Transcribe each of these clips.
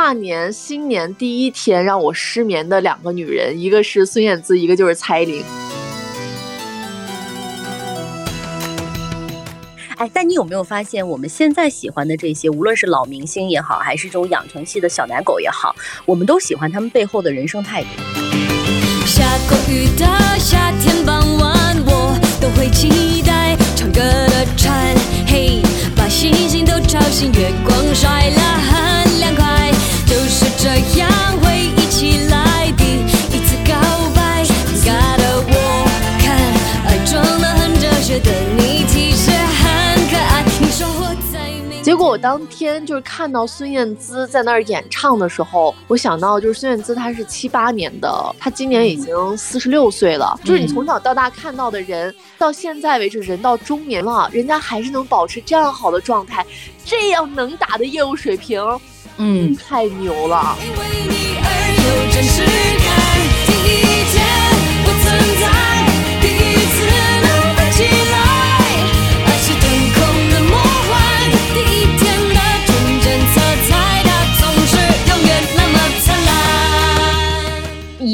跨年新年第一天让我失眠的两个女人，一个是孙燕姿，一个就是蔡依林。哎，但你有没有发现，我们现在喜欢的这些，无论是老明星也好，还是这种养成系的小奶狗也好，我们都喜欢他们背后的人生态度。下过雨的夏天傍晚，我都会期待唱歌的船，嘿，把星星都吵醒，月光晒了果我当天就是看到孙燕姿在那儿演唱的时候，我想到就是孙燕姿她是七八年的，她今年已经四十六岁了。就是你从小到大看到的人，到现在为止人到中年了，人家还是能保持这样好的状态，这样能打的业务水平，嗯，太牛了。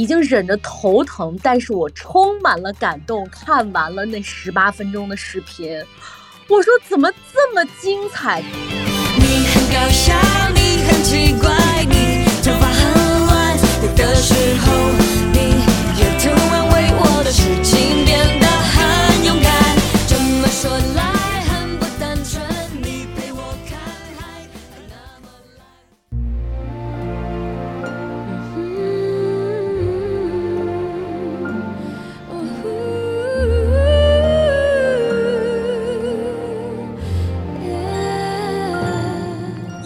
已经忍着头疼，但是我充满了感动，看完了那十八分钟的视频，我说怎么这么精彩？你很搞笑，你很奇怪，你头发很乱有的时候，你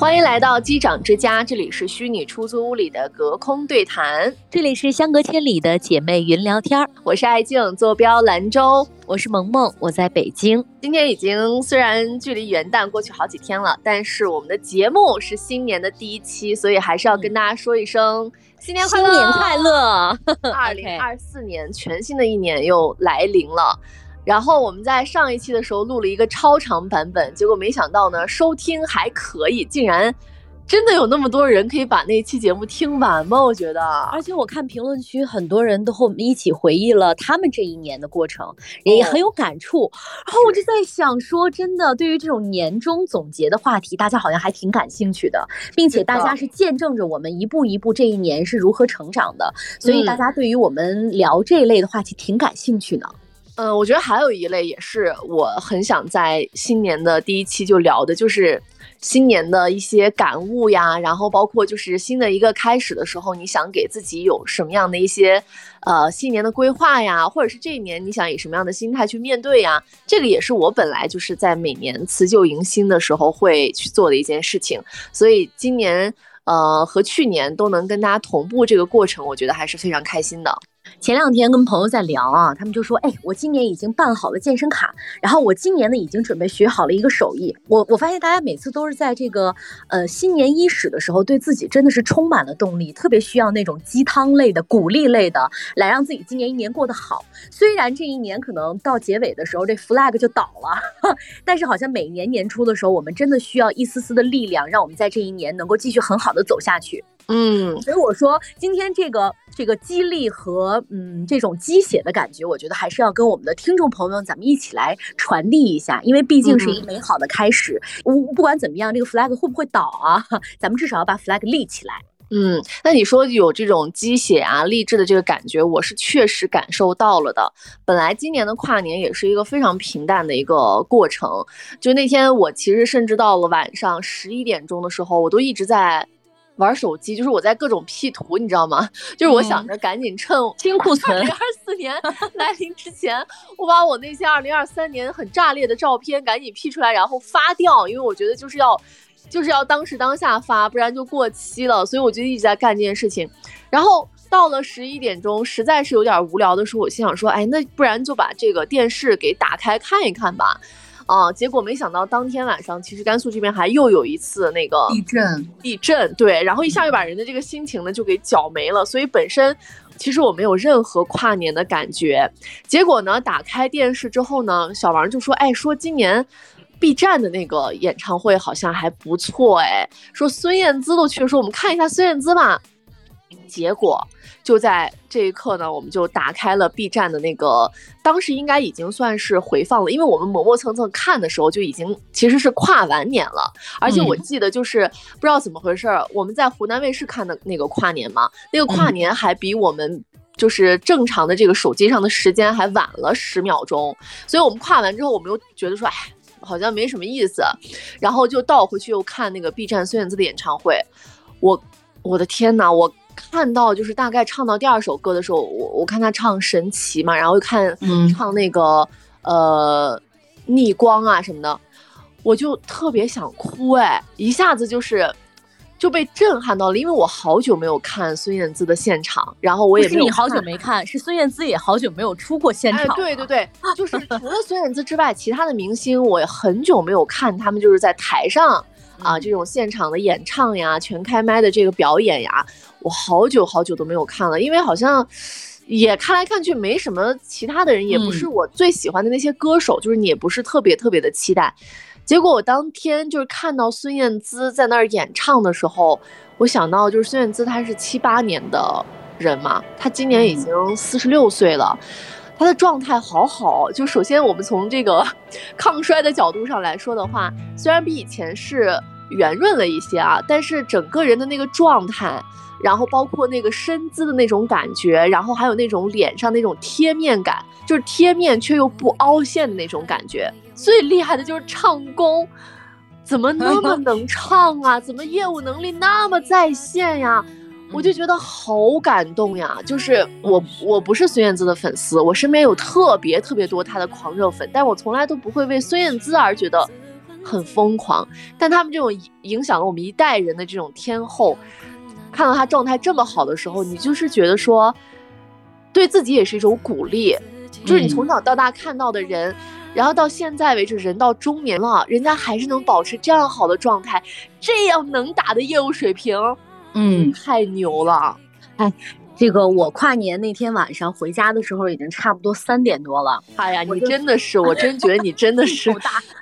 欢迎来到机长之家，这里是虚拟出租屋里的隔空对谈，这里是相隔千里的姐妹云聊天儿。我是爱静，坐标兰州，我是萌萌，我在北京。今天已经虽然距离元旦过去好几天了，但是我们的节目是新年的第一期，所以还是要跟大家说一声新年快乐！新年快乐！二零二四年全新的一年又来临了。然后我们在上一期的时候录了一个超长版本，结果没想到呢，收听还可以，竟然真的有那么多人可以把那期节目听完吗？我觉得，而且我看评论区很多人都和我们一起回忆了他们这一年的过程，也很有感触。然后我就在想说，真的，对于这种年终总结的话题，大家好像还挺感兴趣的，并且大家是见证着我们一步一步这一年是如何成长的，所以大家对于我们聊这一类的话题挺感兴趣的。嗯，嗯我觉得还有一类也是我很想在新年的第一期就聊的，就是新年的一些感悟呀，然后包括就是新的一个开始的时候，你想给自己有什么样的一些呃新年的规划呀，或者是这一年你想以什么样的心态去面对呀？这个也是我本来就是在每年辞旧迎新的时候会去做的一件事情，所以今年呃和去年都能跟大家同步这个过程，我觉得还是非常开心的。前两天跟朋友在聊啊，他们就说：“哎，我今年已经办好了健身卡，然后我今年呢已经准备学好了一个手艺。”我我发现大家每次都是在这个呃新年伊始的时候，对自己真的是充满了动力，特别需要那种鸡汤类的、鼓励类的，来让自己今年一年过得好。虽然这一年可能到结尾的时候这 flag 就倒了，但是好像每年年初的时候，我们真的需要一丝丝的力量，让我们在这一年能够继续很好的走下去。嗯，所以我说今天这个这个激励和嗯这种鸡血的感觉，我觉得还是要跟我们的听众朋友们咱们一起来传递一下，因为毕竟是一个美好的开始。我不管怎么样，这个 flag 会不会倒啊？咱们至少要把 flag 立起来。嗯，那你说有这种鸡血啊、励志的这个感觉，我是确实感受到了的。本来今年的跨年也是一个非常平淡的一个过程，就那天我其实甚至到了晚上十一点钟的时候，我都一直在。玩手机，就是我在各种 P 图，你知道吗？就是我想着赶紧趁清库存，二零二四 年来临之前，我把我那些二零二三年很炸裂的照片赶紧 P 出来，然后发掉，因为我觉得就是要，就是要当时当下发，不然就过期了。所以我就一直在干这件事情。然后到了十一点钟，实在是有点无聊的时候，我心想说，哎，那不然就把这个电视给打开看一看吧。啊！结果没想到当天晚上，其实甘肃这边还又有一次那个地震，地震对，然后一下就把人的这个心情呢就给搅没了。所以本身其实我没有任何跨年的感觉。结果呢，打开电视之后呢，小王就说：“哎，说今年 B 站的那个演唱会好像还不错哎，说孙燕姿都去了，说我们看一下孙燕姿吧。结果就在这一刻呢，我们就打开了 B 站的那个，当时应该已经算是回放了，因为我们磨磨蹭蹭看的时候就已经其实是跨完年了，而且我记得就是不知道怎么回事儿，我们在湖南卫视看的那个跨年嘛，那个跨年还比我们就是正常的这个手机上的时间还晚了十秒钟，所以我们跨完之后，我们又觉得说，哎，好像没什么意思，然后就倒回去又看那个 B 站孙燕姿的演唱会，我我的天呐，我。看到就是大概唱到第二首歌的时候，我我看他唱神奇嘛，然后又看唱那个呃逆光啊什么的，我就特别想哭哎，一下子就是就被震撼到了，因为我好久没有看孙燕姿的现场，然后我也是你好久没看，是孙燕姿也好久没有出过现场，对对对，就是 除了孙燕姿之外，其他的明星我也很久没有看他们就是在台上。啊，这种现场的演唱呀，全开麦的这个表演呀，我好久好久都没有看了，因为好像也看来看去没什么其他的人，也不是我最喜欢的那些歌手，就是你也不是特别特别的期待。结果我当天就是看到孙燕姿在那儿演唱的时候，我想到就是孙燕姿她是七八年的人嘛，她今年已经四十六岁了。他的状态好好，就首先我们从这个 抗衰的角度上来说的话，虽然比以前是圆润了一些啊，但是整个人的那个状态，然后包括那个身姿的那种感觉，然后还有那种脸上那种贴面感，就是贴面却又不凹陷的那种感觉。最厉害的就是唱功，怎么那么能唱啊？怎么业务能力那么在线呀？我就觉得好感动呀！就是我，我不是孙燕姿的粉丝，我身边有特别特别多她的狂热粉，但我从来都不会为孙燕姿而觉得很疯狂。但他们这种影响了我们一代人的这种天后，看到她状态这么好的时候，你就是觉得说，对自己也是一种鼓励。就是你从小到大看到的人，然后到现在为止，人到中年了，人家还是能保持这样好的状态，这样能打的业务水平。嗯，太牛了！哎，这个我跨年那天晚上回家的时候，已经差不多三点多了。哎呀，你真的是，我真觉得你真的 是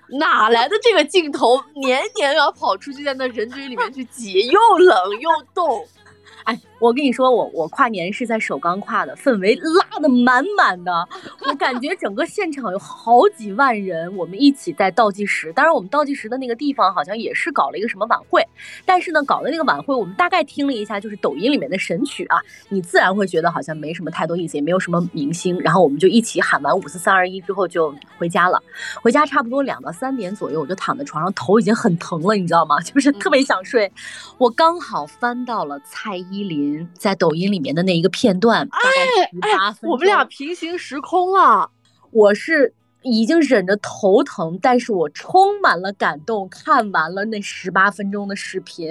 哪来的这个劲头，年年要跑出去在那人堆里面去挤，又冷又冻。哎，我跟你说，我我跨年是在首钢跨的，氛围拉的满满的，我感觉整个现场有好几万人，我们一起在倒计时。当然，我们倒计时的那个地方好像也是搞了一个什么晚会，但是呢，搞的那个晚会，我们大概听了一下，就是抖音里面的神曲啊，你自然会觉得好像没什么太多意思，也没有什么明星。然后我们就一起喊完五四三二一之后就回家了。回家差不多两到三点左右，我就躺在床上，头已经很疼了，你知道吗？就是特别想睡。我刚好翻到了蔡依。林林在抖音里面的那一个片段，大概十八分钟。我们俩平行时空了。我是已经忍着头疼，但是我充满了感动，看完了那十八分钟的视频。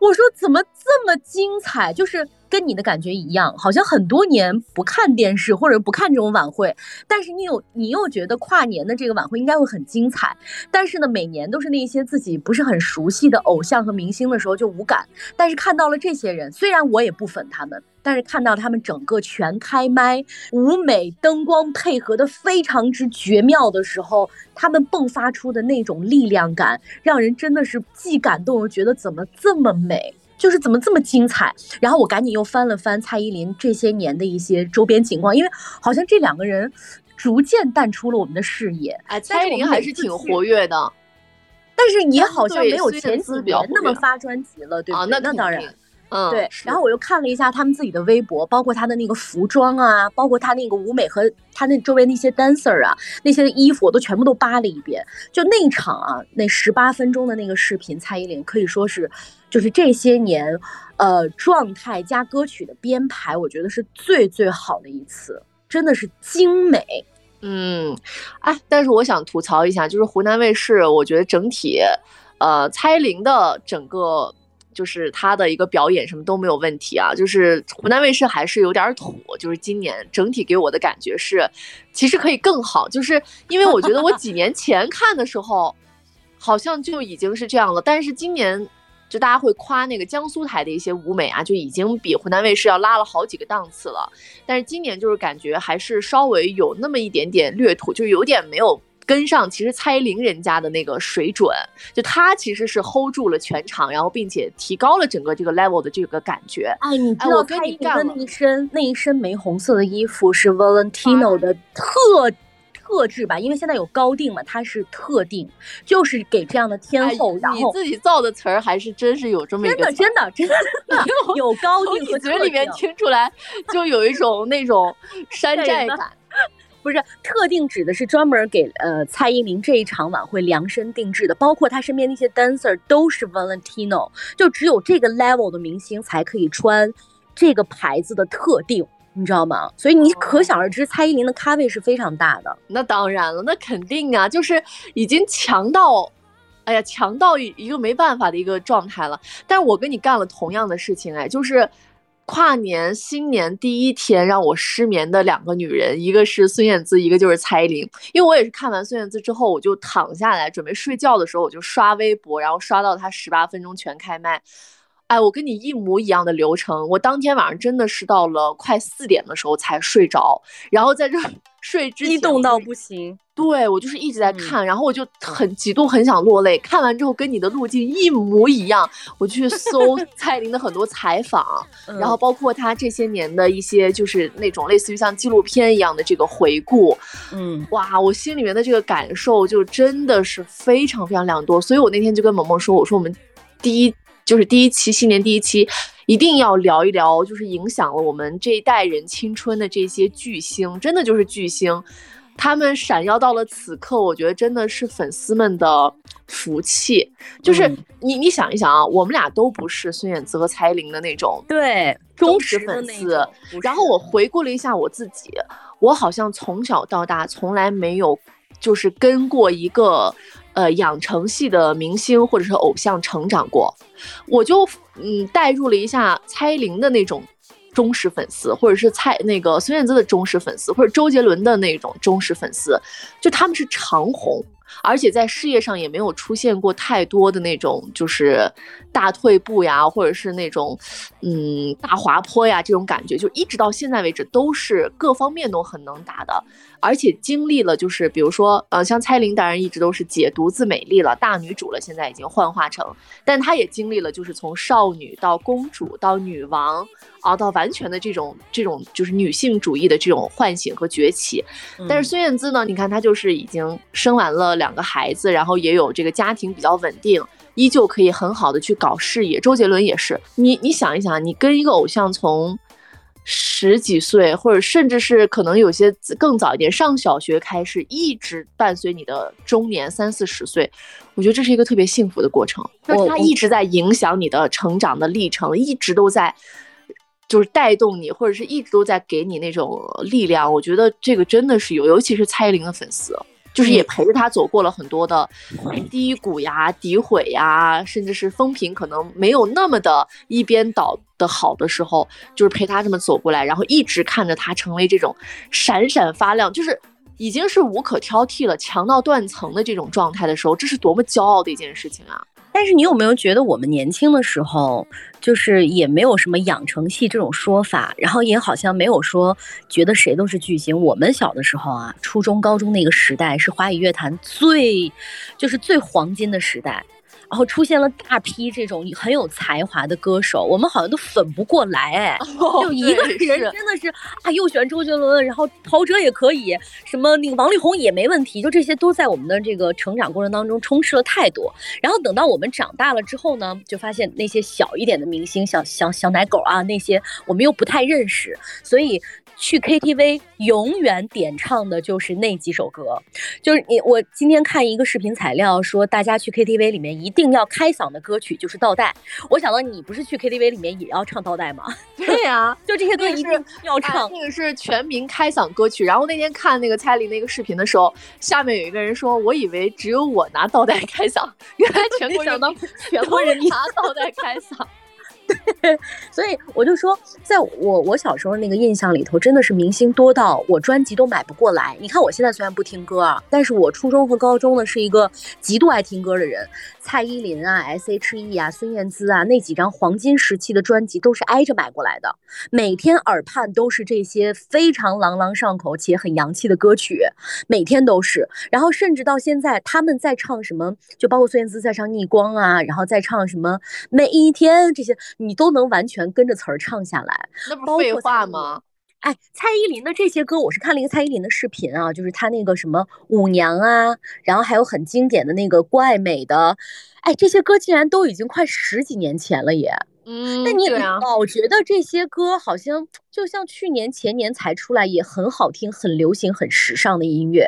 我说怎么这么精彩？就是。跟你的感觉一样，好像很多年不看电视或者不看这种晚会，但是你有你又觉得跨年的这个晚会应该会很精彩。但是呢，每年都是那些自己不是很熟悉的偶像和明星的时候就无感。但是看到了这些人，虽然我也不粉他们，但是看到他们整个全开麦，舞美灯光配合的非常之绝妙的时候，他们迸发出的那种力量感，让人真的是既感动又觉得怎么这么美。就是怎么这么精彩？然后我赶紧又翻了翻蔡依林这些年的一些周边情况，因为好像这两个人逐渐淡出了我们的视野。哎，蔡依林还是挺活跃的，但是也好像没有前几年那么发专辑了，对吧？那那当然。嗯，对。然后我又看了一下他们自己的微博，包括他的那个服装啊，包括他那个舞美和他那周围那些 dancer 啊，那些衣服我都全部都扒了一遍。就那场啊，那十八分钟的那个视频，蔡依林可以说是，就是这些年，呃，状态加歌曲的编排，我觉得是最最好的一次，真的是精美。嗯，哎，但是我想吐槽一下，就是湖南卫视，我觉得整体，呃，蔡依林的整个。就是他的一个表演什么都没有问题啊，就是湖南卫视还是有点土，就是今年整体给我的感觉是，其实可以更好，就是因为我觉得我几年前看的时候，好像就已经是这样了，但是今年就大家会夸那个江苏台的一些舞美啊，就已经比湖南卫视要拉了好几个档次了，但是今年就是感觉还是稍微有那么一点点略土，就有点没有。跟上其实蔡依林人家的那个水准，就她其实是 hold 住了全场，然后并且提高了整个这个 level 的这个感觉。哎，你知道蔡依林的那一身那一身玫红色的衣服是 Valentino 的特。特质吧，因为现在有高定嘛，它是特定，就是给这样的天后。然后你自己造的词儿还是真是有这么一个，真的真的真的有高定和嘴里面听出来就有一种那种山寨感。不是特定指的是专门给呃蔡依林这一场晚会量身定制的，包括她身边那些 dancer 都是 Valentino，就只有这个 level 的明星才可以穿这个牌子的特定。你知道吗？所以你可想而知，蔡依林的咖位是非常大的。那当然了，那肯定啊，就是已经强到，哎呀，强到一个没办法的一个状态了。但是我跟你干了同样的事情，哎，就是跨年新年第一天让我失眠的两个女人，一个是孙燕姿，一个就是蔡依林。因为我也是看完孙燕姿之后，我就躺下来准备睡觉的时候，我就刷微博，然后刷到她十八分钟全开麦。哎，我跟你一模一样的流程。我当天晚上真的是到了快四点的时候才睡着，然后在这睡之激动到不行。对我就是一直在看，然后我就很几度很想落泪。看完之后跟你的路径一模一样，我去搜 蔡依林的很多采访，然后包括她这些年的一些就是那种类似于像纪录片一样的这个回顾。嗯，哇，我心里面的这个感受就真的是非常非常良多。所以我那天就跟萌萌说，我说我们第一。就是第一期新年第一期，一定要聊一聊，就是影响了我们这一代人青春的这些巨星，真的就是巨星，他们闪耀到了此刻，我觉得真的是粉丝们的福气。就是你你想一想啊，我们俩都不是孙燕姿和蔡依林的那种对忠实粉丝，然后我回顾了一下我自己，我好像从小到大从来没有就是跟过一个。呃，养成系的明星或者是偶像成长过，我就嗯带入了一下蔡依林的那种忠实粉丝，或者是蔡那个孙燕姿的忠实粉丝，或者周杰伦的那种忠实粉丝，就他们是长红。而且在事业上也没有出现过太多的那种，就是大退步呀，或者是那种，嗯，大滑坡呀这种感觉，就一直到现在为止都是各方面都很能打的。而且经历了，就是比如说，呃，像蔡琳当然一直都是姐独自美丽了，大女主了，现在已经幻化成，但她也经历了，就是从少女到公主到女王，啊，到完全的这种这种就是女性主义的这种唤醒和崛起。但是孙燕姿呢，你看她就是已经生完了两个孩子，然后也有这个家庭比较稳定，依旧可以很好的去搞事业。周杰伦也是，你你想一想，你跟一个偶像从。十几岁，或者甚至是可能有些更早一点，上小学开始，一直伴随你的中年三四十岁，我觉得这是一个特别幸福的过程。就是他一直在影响你的成长的历程，一直都在，就是带动你，或者是一直都在给你那种力量。我觉得这个真的是有，尤其是蔡依林的粉丝。就是也陪着他走过了很多的低谷呀、诋毁呀，甚至是风评可能没有那么的一边倒的好的时候，就是陪他这么走过来，然后一直看着他成为这种闪闪发亮，就是已经是无可挑剔了、强到断层的这种状态的时候，这是多么骄傲的一件事情啊！但是你有没有觉得我们年轻的时候，就是也没有什么养成系这种说法，然后也好像没有说觉得谁都是巨星。我们小的时候啊，初中、高中那个时代是华语乐坛最，就是最黄金的时代。然后出现了大批这种很有才华的歌手，我们好像都粉不过来哎，就一个人真的是啊，又选周杰伦，然后陶喆也可以，什么那个王力宏也没问题，就这些都在我们的这个成长过程当中充斥了太多。然后等到我们长大了之后呢，就发现那些小一点的明星，小小小奶狗啊那些，我们又不太认识，所以。去 KTV 永远点唱的就是那几首歌，就是你我今天看一个视频材料说，大家去 KTV 里面一定要开嗓的歌曲就是倒带。我想到你不是去 KTV 里面也要唱倒带吗？对呀，就这些歌一定要唱。那个是全民开嗓歌曲。然后那天看那个蔡琳那个视频的时候，下面有一个人说：“我以为只有我拿倒带开嗓，原来 全国人民全国人民拿倒带开嗓。” 所以我就说，在我我小时候那个印象里头，真的是明星多到我专辑都买不过来。你看我现在虽然不听歌啊，但是我初中和高中呢是一个极度爱听歌的人。蔡依林啊，S.H.E 啊，孙燕姿啊，那几张黄金时期的专辑都是挨着买过来的，每天耳畔都是这些非常朗朗上口且很洋气的歌曲，每天都是。然后甚至到现在，他们在唱什么，就包括孙燕姿在唱《逆光》啊，然后再唱什么每一天这些，你都能完全跟着词儿唱下来。那不废话吗？哎，蔡依林的这些歌，我是看了一个蔡依林的视频啊，就是她那个什么舞娘啊，然后还有很经典的那个怪美的，哎，这些歌竟然都已经快十几年前了也。嗯，但你老觉得这些歌好像就像去年前年才出来，也很好听、很流行、很时尚的音乐，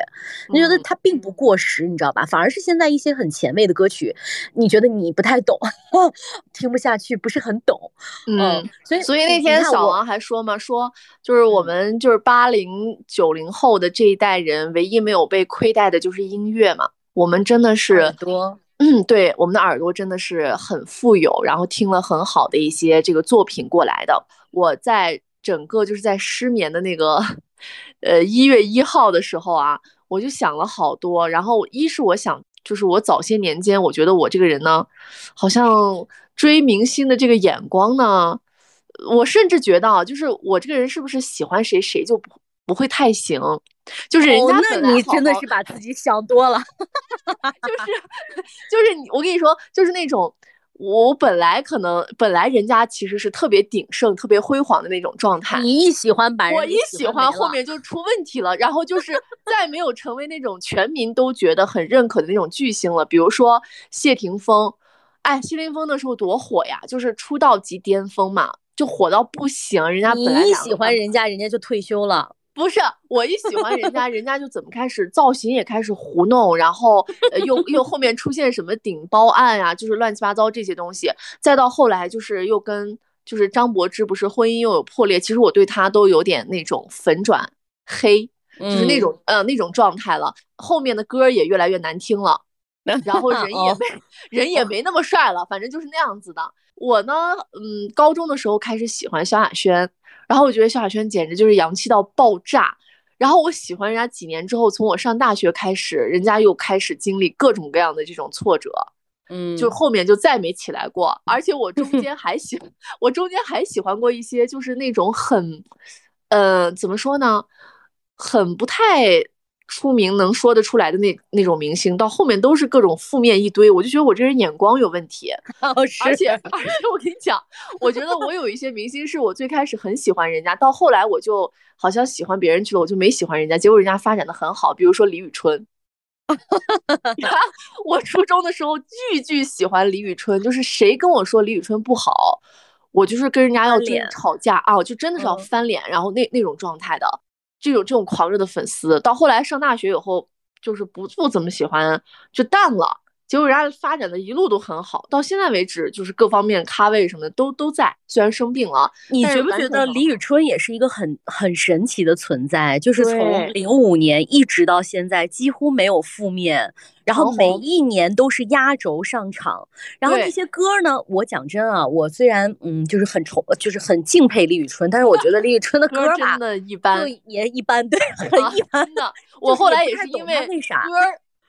你觉得它并不过时，你知道吧？反而是现在一些很前卫的歌曲，你觉得你不太懂，听不下去，不是很懂。嗯，所以所以那天小王还说嘛，说就是我们就是八零九零后的这一代人，唯一没有被亏待的就是音乐嘛，我们真的是多。嗯，对，我们的耳朵真的是很富有，然后听了很好的一些这个作品过来的。我在整个就是在失眠的那个，呃，一月一号的时候啊，我就想了好多。然后一是我想，就是我早些年间，我觉得我这个人呢，好像追明星的这个眼光呢，我甚至觉得，就是我这个人是不是喜欢谁谁就不不会太行。就是人家，那你真的是把自己想多了。就是 就是你，我跟你说，就是那种我本来可能本来人家其实是特别鼎盛、特别辉煌的那种状态。你一喜欢把我一喜欢，后面就出问题了。然后就是 再没有成为那种全民都觉得很认可的那种巨星了。比如说谢霆锋，哎，谢霆锋那时候多火呀，就是出道即巅峰嘛，就火到不行。人家本来一喜欢人家，人家就退休了。不是我一喜欢人家，人家就怎么开始造型也开始糊弄，然后又又后面出现什么顶包案啊，就是乱七八糟这些东西，再到后来就是又跟就是张柏芝不是婚姻又有破裂，其实我对他都有点那种粉转黑，就是那种呃那种状态了。后面的歌也越来越难听了，然后人也没人也没那么帅了，反正就是那样子的。我呢，嗯，高中的时候开始喜欢萧亚轩。然后我觉得萧亚轩简直就是洋气到爆炸。然后我喜欢人家几年之后，从我上大学开始，人家又开始经历各种各样的这种挫折，嗯，就后面就再没起来过。而且我中 间还喜，我中间还喜欢过一些，就是那种很，呃，怎么说呢，很不太。出名能说得出来的那那种明星，到后面都是各种负面一堆，我就觉得我这人眼光有问题。而且而且我跟你讲，我觉得我有一些明星是我最开始很喜欢人家，到后来我就好像喜欢别人去了，我就没喜欢人家，结果人家发展的很好。比如说李宇春，我初中的时候句句喜欢李宇春，就是谁跟我说李宇春不好，我就是跟人家要吵架啊，我就真的是要翻脸，然后那那种状态的。就有这种狂热的粉丝，到后来上大学以后，就是不不怎么喜欢，就淡了。结果人家发展的一路都很好，到现在为止，就是各方面咖位什么的都都在。虽然生病了，你觉不觉得李宇春也是一个很很神奇的存在？就是从零五年一直到现在，几乎没有负面，然后每一年都是压轴上场。然后这些歌呢，我讲真啊，我虽然嗯，就是很崇，就是很敬佩李宇春，但是我觉得李宇春的歌真的一般，也一般，对，很一般的。我后来也是因为啥歌。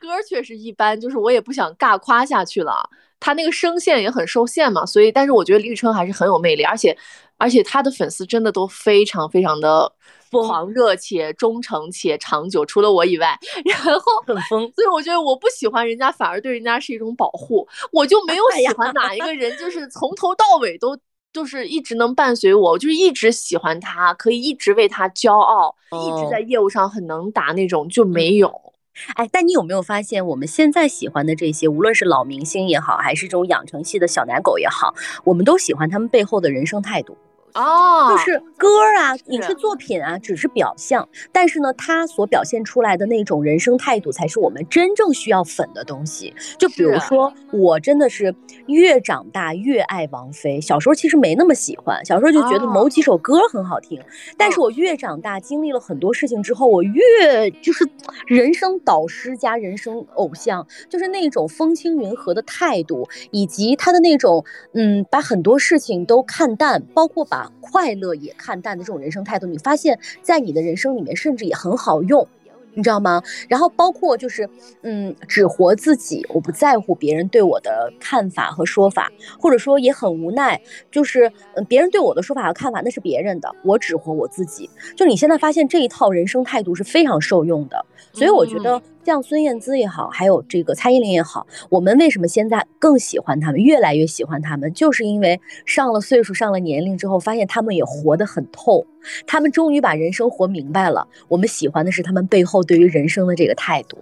歌确实一般，就是我也不想尬夸下去了。他那个声线也很受限嘛，所以，但是我觉得李宇春还是很有魅力，而且，而且他的粉丝真的都非常非常的狂热且忠诚且长久，除了我以外，然后 很疯。所以我觉得我不喜欢人家，反而对人家是一种保护。我就没有喜欢哪一个人，就是从头到尾都就是一直能伴随我，就是一直喜欢他，可以一直为他骄傲，一直在业务上很能打那种就没有。哎，但你有没有发现，我们现在喜欢的这些，无论是老明星也好，还是这种养成系的小奶狗也好，我们都喜欢他们背后的人生态度。哦，就是歌啊，影视作品啊，只是表象，但是呢，他所表现出来的那种人生态度，才是我们真正需要粉的东西。就比如说，我真的是越长大越爱王菲，小时候其实没那么喜欢，小时候就觉得某几首歌很好听，但是我越长大，经历了很多事情之后，我越就是人生导师加人生偶像，就是那种风轻云和的态度，以及他的那种嗯，把很多事情都看淡，包括把。快乐也看淡的这种人生态度，你发现在你的人生里面，甚至也很好用。你知道吗？然后包括就是，嗯，只活自己，我不在乎别人对我的看法和说法，或者说也很无奈，就是，嗯，别人对我的说法和看法那是别人的，我只活我自己。就你现在发现这一套人生态度是非常受用的，所以我觉得像孙燕姿也好，还有这个蔡依林也好，我们为什么现在更喜欢他们，越来越喜欢他们，就是因为上了岁数、上了年龄之后，发现他们也活得很透。他们终于把人生活明白了。我们喜欢的是他们背后对于人生的这个态度。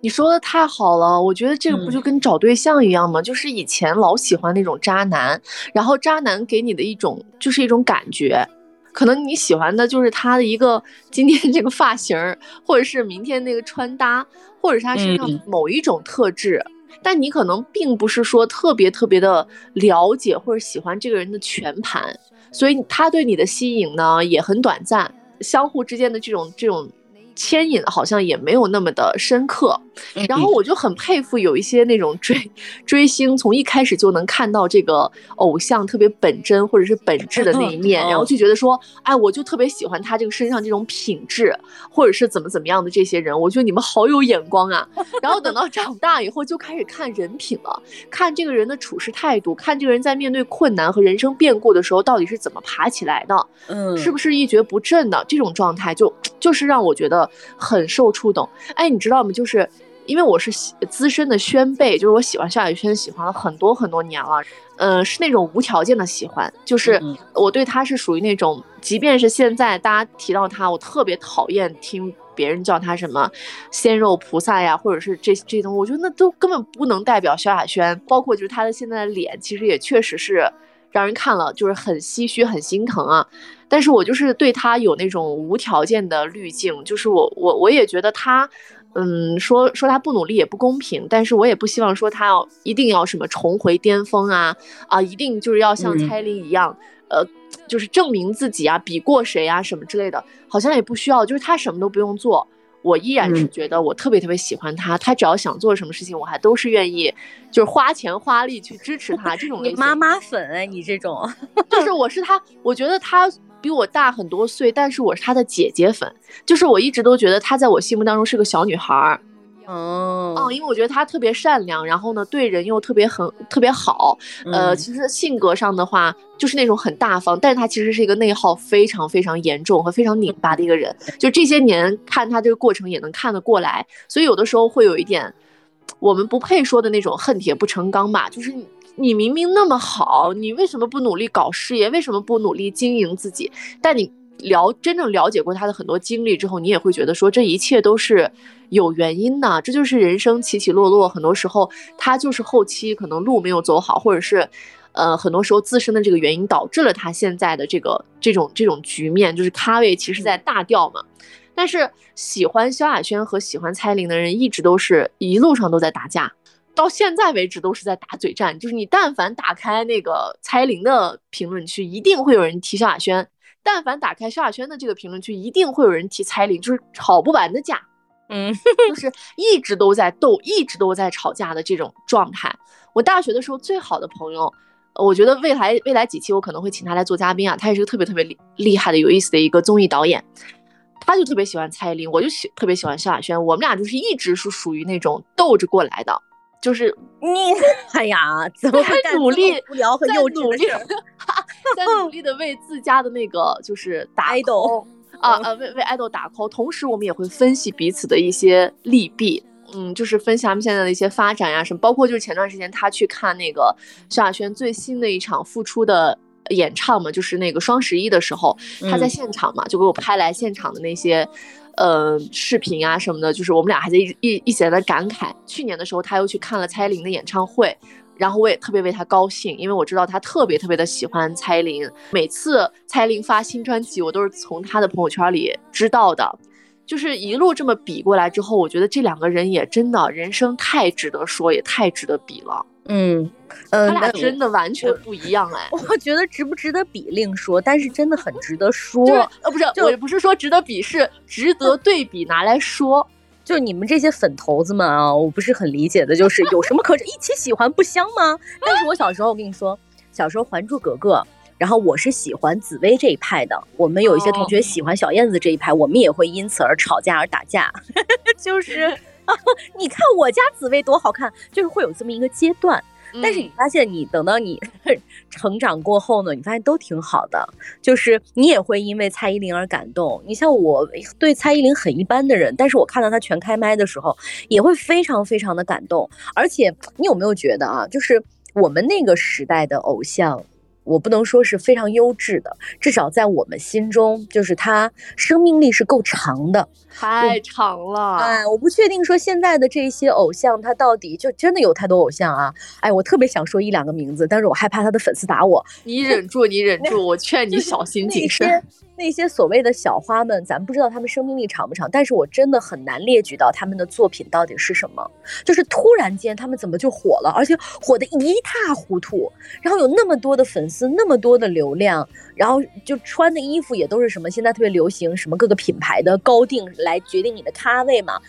你说的太好了，我觉得这个不就跟找对象一样吗？就是以前老喜欢那种渣男，然后渣男给你的一种就是一种感觉，可能你喜欢的就是他的一个今天这个发型，或者是明天那个穿搭，或者是他身上某一种特质，但你可能并不是说特别特别的了解或者喜欢这个人的全盘。所以他对你的吸引呢也很短暂，相互之间的这种这种。牵引好像也没有那么的深刻，然后我就很佩服有一些那种追追星，从一开始就能看到这个偶像特别本真或者是本质的那一面，然后就觉得说，哎，我就特别喜欢他这个身上这种品质，或者是怎么怎么样的这些人，我觉得你们好有眼光啊。然后等到长大以后，就开始看人品了，看这个人的处事态度，看这个人在面对困难和人生变故的时候到底是怎么爬起来的，嗯，是不是一蹶不振的这种状态，就就是让我觉得。很受触动，哎，你知道吗？就是因为我是资深的宣贝，就是我喜欢萧亚轩，喜欢了很多很多年了，呃，是那种无条件的喜欢，就是我对他是属于那种，即便是现在大家提到他，我特别讨厌听别人叫他什么鲜肉菩萨呀，或者是这这东西，我觉得那都根本不能代表萧亚轩，包括就是他的现在的脸，其实也确实是让人看了就是很唏嘘、很心疼啊。但是我就是对他有那种无条件的滤镜，就是我我我也觉得他，嗯，说说他不努力也不公平，但是我也不希望说他要一定要什么重回巅峰啊啊，一定就是要像蔡依林一样，呃，就是证明自己啊，比过谁啊什么之类的，好像也不需要，就是他什么都不用做。我依然是觉得我特别特别喜欢他，他只要想做什么事情，我还都是愿意，就是花钱花力去支持他这种。你妈妈粉哎，你这种，就是我是他，我觉得他比我大很多岁，但是我是她的姐姐粉，就是我一直都觉得她在我心目当中是个小女孩儿。哦嗯，因为我觉得她特别善良，然后呢，对人又特别很特别好。呃，其实性格上的话，就是那种很大方，但是她其实是一个内耗非常非常严重和非常拧巴的一个人。就这些年看她这个过程也能看得过来，所以有的时候会有一点，我们不配说的那种恨铁不成钢吧。就是你明明那么好，你为什么不努力搞事业？为什么不努力经营自己？但你。了真正了解过他的很多经历之后，你也会觉得说这一切都是有原因的，这就是人生起起落落，很多时候他就是后期可能路没有走好，或者是，呃，很多时候自身的这个原因导致了他现在的这个这种这种局面，就是咖位其实在大掉嘛。但是喜欢萧亚轩和喜欢蔡依林的人一直都是一路上都在打架，到现在为止都是在打嘴战，就是你但凡打开那个蔡依林的评论区，一定会有人提萧亚轩。但凡打开萧亚轩的这个评论区，一定会有人提蔡依林，就是吵不完的架，嗯，就是一直都在斗，一直都在吵架的这种状态。我大学的时候最好的朋友，我觉得未来未来几期我可能会请他来做嘉宾啊，他也是个特别特别厉厉害的、有意思的一个综艺导演，他就特别喜欢蔡依林，我就喜特别喜欢萧亚轩，我们俩就是一直是属于那种斗着过来的。就是你，哎呀，怎么在努力无聊和幼稚的 在努力的为自家的那个就是打 idol 啊啊为为 idol 打 call，同时我们也会分析彼此的一些利弊，嗯，就是分析他们现在的一些发展呀什么，包括就是前段时间他去看那个萧亚轩最新的一场复出的演唱嘛，就是那个双十一的时候，他在嗯现场嘛，就给我拍来现场的那些。呃，视频啊什么的，就是我们俩还在一一一起在那感慨。去年的时候，他又去看了蔡依林的演唱会，然后我也特别为他高兴，因为我知道他特别特别的喜欢蔡依林。每次蔡依林发新专辑，我都是从他的朋友圈里知道的。就是一路这么比过来之后，我觉得这两个人也真的人生太值得说，也太值得比了。嗯嗯，他俩那真的完全不一样哎。我觉得值不值得比另说，但是真的很值得说。就是呃不是，就我不是说值得比，是值得对比拿来说。就你们这些粉头子们啊，我不是很理解的，就是有什么可一起喜欢不香吗？但是我小时候，我跟你说，小时候《还珠格格》，然后我是喜欢紫薇这一派的，我们有一些同学喜欢小燕子这一派，我们也会因此而吵架而打架，就是。啊，你看我家紫薇多好看，就是会有这么一个阶段。但是你嗯发现，你等到你 成长过后呢，你发现都挺好的，就是你也会因为蔡依林而感动。你像我对蔡依林很一般的人，但是我看到她全开麦的时候，也会非常非常的感动。而且你有没有觉得啊，就是我们那个时代的偶像。我不能说是非常优质的，至少在我们心中，就是他生命力是够长的。太长了。哎，我不确定说现在的这些偶像，他到底就真的有太多偶像啊？哎，我特别想说一两个名字，但是我害怕他的粉丝打我。你忍住，你忍住，我劝你小心谨慎。那些所谓的小花们，咱不知道他们生命力长不长，但是我真的很难列举到他们的作品到底是什么。就是突然间他们怎么就火了，而且火得一塌糊涂，然后有那么多的粉丝，那么多的流量，然后就穿的衣服也都是什么现在特别流行什么各个品牌的高定来决定你的咖位嘛。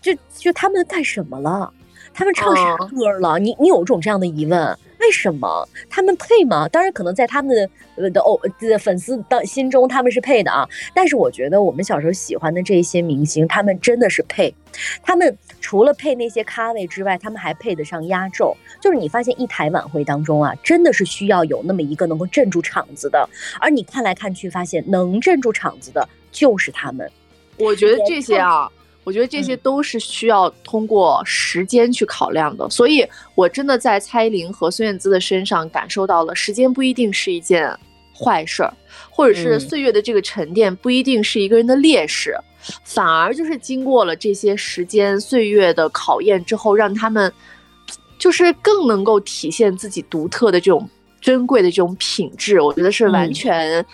就就他们干什么了？他们唱啥嗯歌了？你你有种这样的疑问？为什么他们配吗？当然，可能在他们的呃的偶的粉丝的心中，他们是配的啊。但是我觉得我们小时候喜欢的这些明星，他们真的是配。他们除了配那些咖位之外，他们还配得上压轴。就是你发现一台晚会当中啊，真的是需要有那么一个能够镇住场子的。而你看来看去，发现能镇住场子的就是他们。我觉得这些啊，我觉得这些嗯都是需要通过时间去考量的。所以，我真的在蔡依林和孙燕姿的身上感受到了，时间不一定是一件坏事儿，或者是嗯岁月的这个沉淀不一定是一个人的劣势，反而就是经过了这些时间岁月的考验之后，让他们就是更能够体现自己独特的这种珍贵的这种品质。我觉得是完嗯全。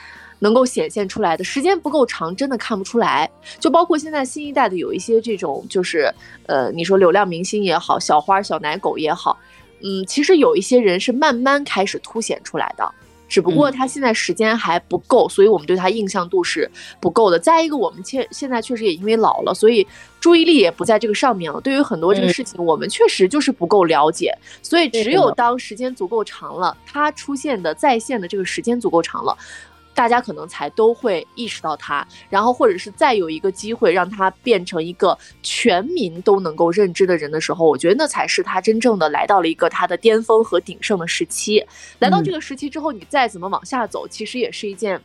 能够显现出来的时间不够长，真的看不出来。就包括现在新一代的有一些这种，就是呃，你说流量明星也好，小花、小奶狗也好，嗯，其实有一些人是慢慢开始凸显出来的，只不过嗯他现在时间还不够，所以我们对他印象度是不够的。再一个，我们现现在确实也因为老了，所以注意力也不在这个上面了。对于很多这个嗯事情，我们确实就是不够了解，所以只有当时间足够长了，他出现的在线的这个时间足够长了。大家可能才都会意识到他，然后或者是再有一个机会让他变成一个全民都能够认知的人的时候，我觉得那才是他真正的来到了一个他的巅峰和鼎盛的时期。来到这个时期之后，你再怎么往下走，其实也是一件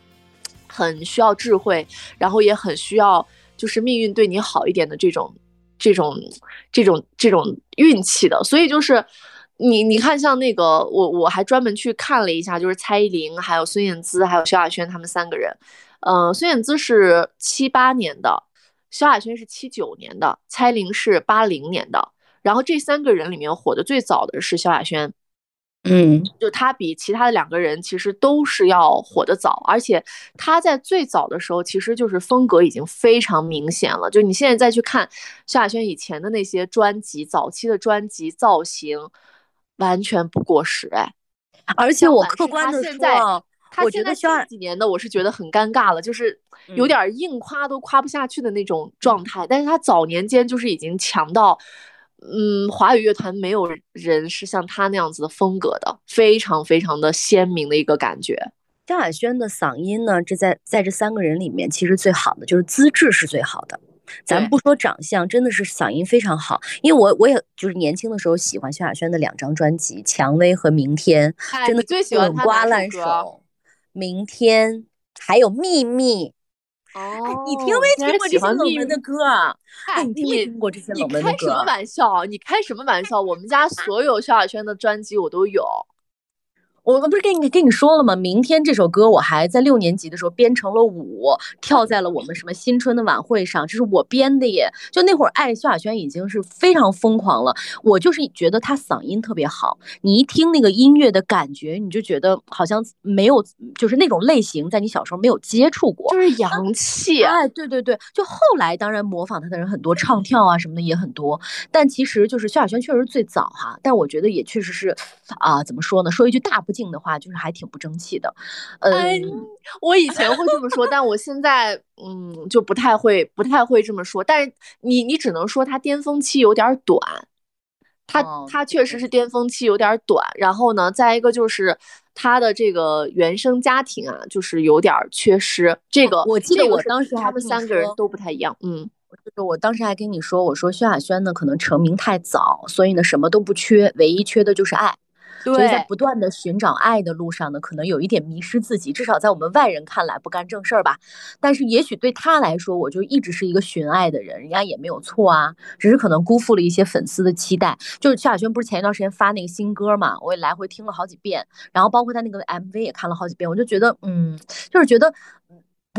很需要智慧，然后也很需要就是命运对你好一点的这种这种这种这种运气的。所以就是。你你看，像那个我我还专门去看了一下，就是蔡依林、还有孙燕姿、还有萧亚轩他们三个人。呃，孙燕姿是七八年的，萧亚轩是七九年的，蔡依林是八零年的。然后这三个人里面火的最早的是萧亚轩，嗯就他比其他的两个人其实都是要火的早，而且他在最早的时候其实就是风格已经非常明显了。就你现在再去看萧亚轩以前的那些专辑，早期的专辑造型完全不过时，哎。而且我客观的说他现在觉得这几年的，我是觉得很尴尬了，就是有嗯点儿硬夸都夸不下去的那种状态。但是他早年间就是已经强到，嗯，华语乐团没有人是像他那样子的风格的，非常非常的鲜明的一个感觉。萧亚轩的嗓音呢，这在在这三个人里面，其实最好的就是资质是最好的。咱对不说长相，真的是嗓音非常好。因为我我也就是年轻的时候喜欢萧亚轩的两张专辑《蔷薇》和《明天》，真的最喜欢瓜烂歌熟。明天还有秘密，哦哎，你听没听过这些冷门的歌啊？你听没听过这些冷门的开什么？玩笑？你开什么玩笑？我们家所有萧亚轩的专辑我都有。我不是跟你跟你说了吗？明天这首歌我还在六年级的时候编成了舞，跳在了我们什么新春的晚会上，这是我编的耶。就那会儿爱萧亚轩已经是非常疯狂了，我就是觉得她嗓音特别好，你一听那个音乐的感觉，你就觉得好像没有，就是那种类型在你小时候没有接触过，就是洋气。哎，对对对，就后来当然模仿她的人很多，唱跳啊什么的也很多，但其实就是萧亚轩确实最早哈，但我觉得也确实是啊，怎么说呢？说一句大不敬。的话就是还挺不争气的，嗯，我以前会这么说，但我现在嗯就不太会不太会这么说。但是你你只能说他巅峰期有点短，他他确实是巅峰期有点短。然后呢，再一个就是他的这个原生家庭啊，就是有点缺失。这个我记得我当时他们三个人都不太一样，嗯，就是我当时还跟你说，我说薛亚轩呢可能成名太早，所以呢什么都不缺，唯一缺的就是爱。所以在不断的寻找爱的路上呢，可能有一点迷失自己，至少在我们外人看来不干正事儿吧。但是也许对他来说，我就一直是一个寻爱的人，人家也没有错啊，只是可能辜负了一些粉丝的期待。就是萧亚轩不是前一段时间发那个新歌嘛，我也来回听了好几遍，然后包括他那个 MV 也看了好几遍，我就觉得，嗯，就是觉得。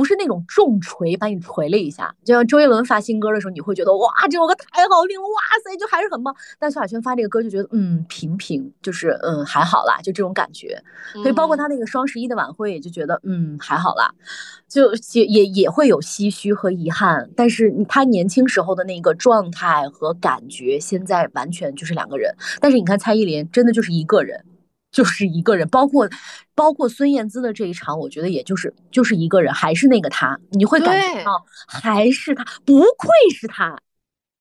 不是那种重锤把你锤了一下，就像周杰伦发新歌的时候，你会觉得哇，这首歌太好听了，哇塞，就还是很棒。但萧亚轩发这个歌就觉得嗯平平，就是嗯还好啦，就这种感觉。所以包括他那个双十一的晚会，也就觉得嗯还好啦，就也也也会有唏嘘和遗憾。但是他年轻时候的那个状态和感觉，现在完全就是两个人。但是你看蔡依林，真的就是一个人。就是一个人，包括包括孙燕姿的这一场，我觉得也就是就是一个人，还是那个他，你会感觉到还是他，不愧是他，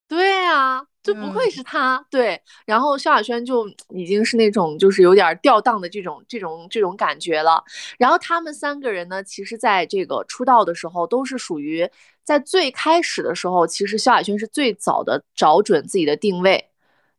对啊，就不愧是他，对。然后萧亚轩就已经是那种就是有点吊档的这种这种这种感觉了。然后他们三个人呢，其实在这个出道的时候，都是属于在最开始的时候，其实萧亚轩是最早的找准自己的定位。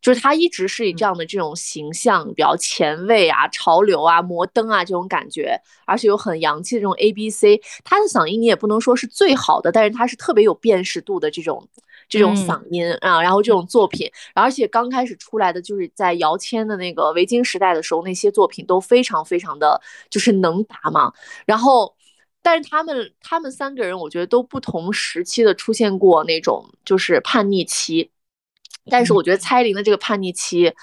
就是他一直是以这样的这种形象，比较前卫啊、潮流啊、摩登啊这种感觉，而且有很洋气的这种 A B C。他的嗓音你也不能说是最好的，但是他是特别有辨识度的这种这种嗓音啊。然后这种作品，而且刚开始出来的就是在姚谦的那个维京时代的时候，那些作品都非常非常的就是能打嘛。然后，但是他们他们三个人，我觉得都不同时期的出现过那种就是叛逆期。但是我觉得蔡依林的这个叛逆期，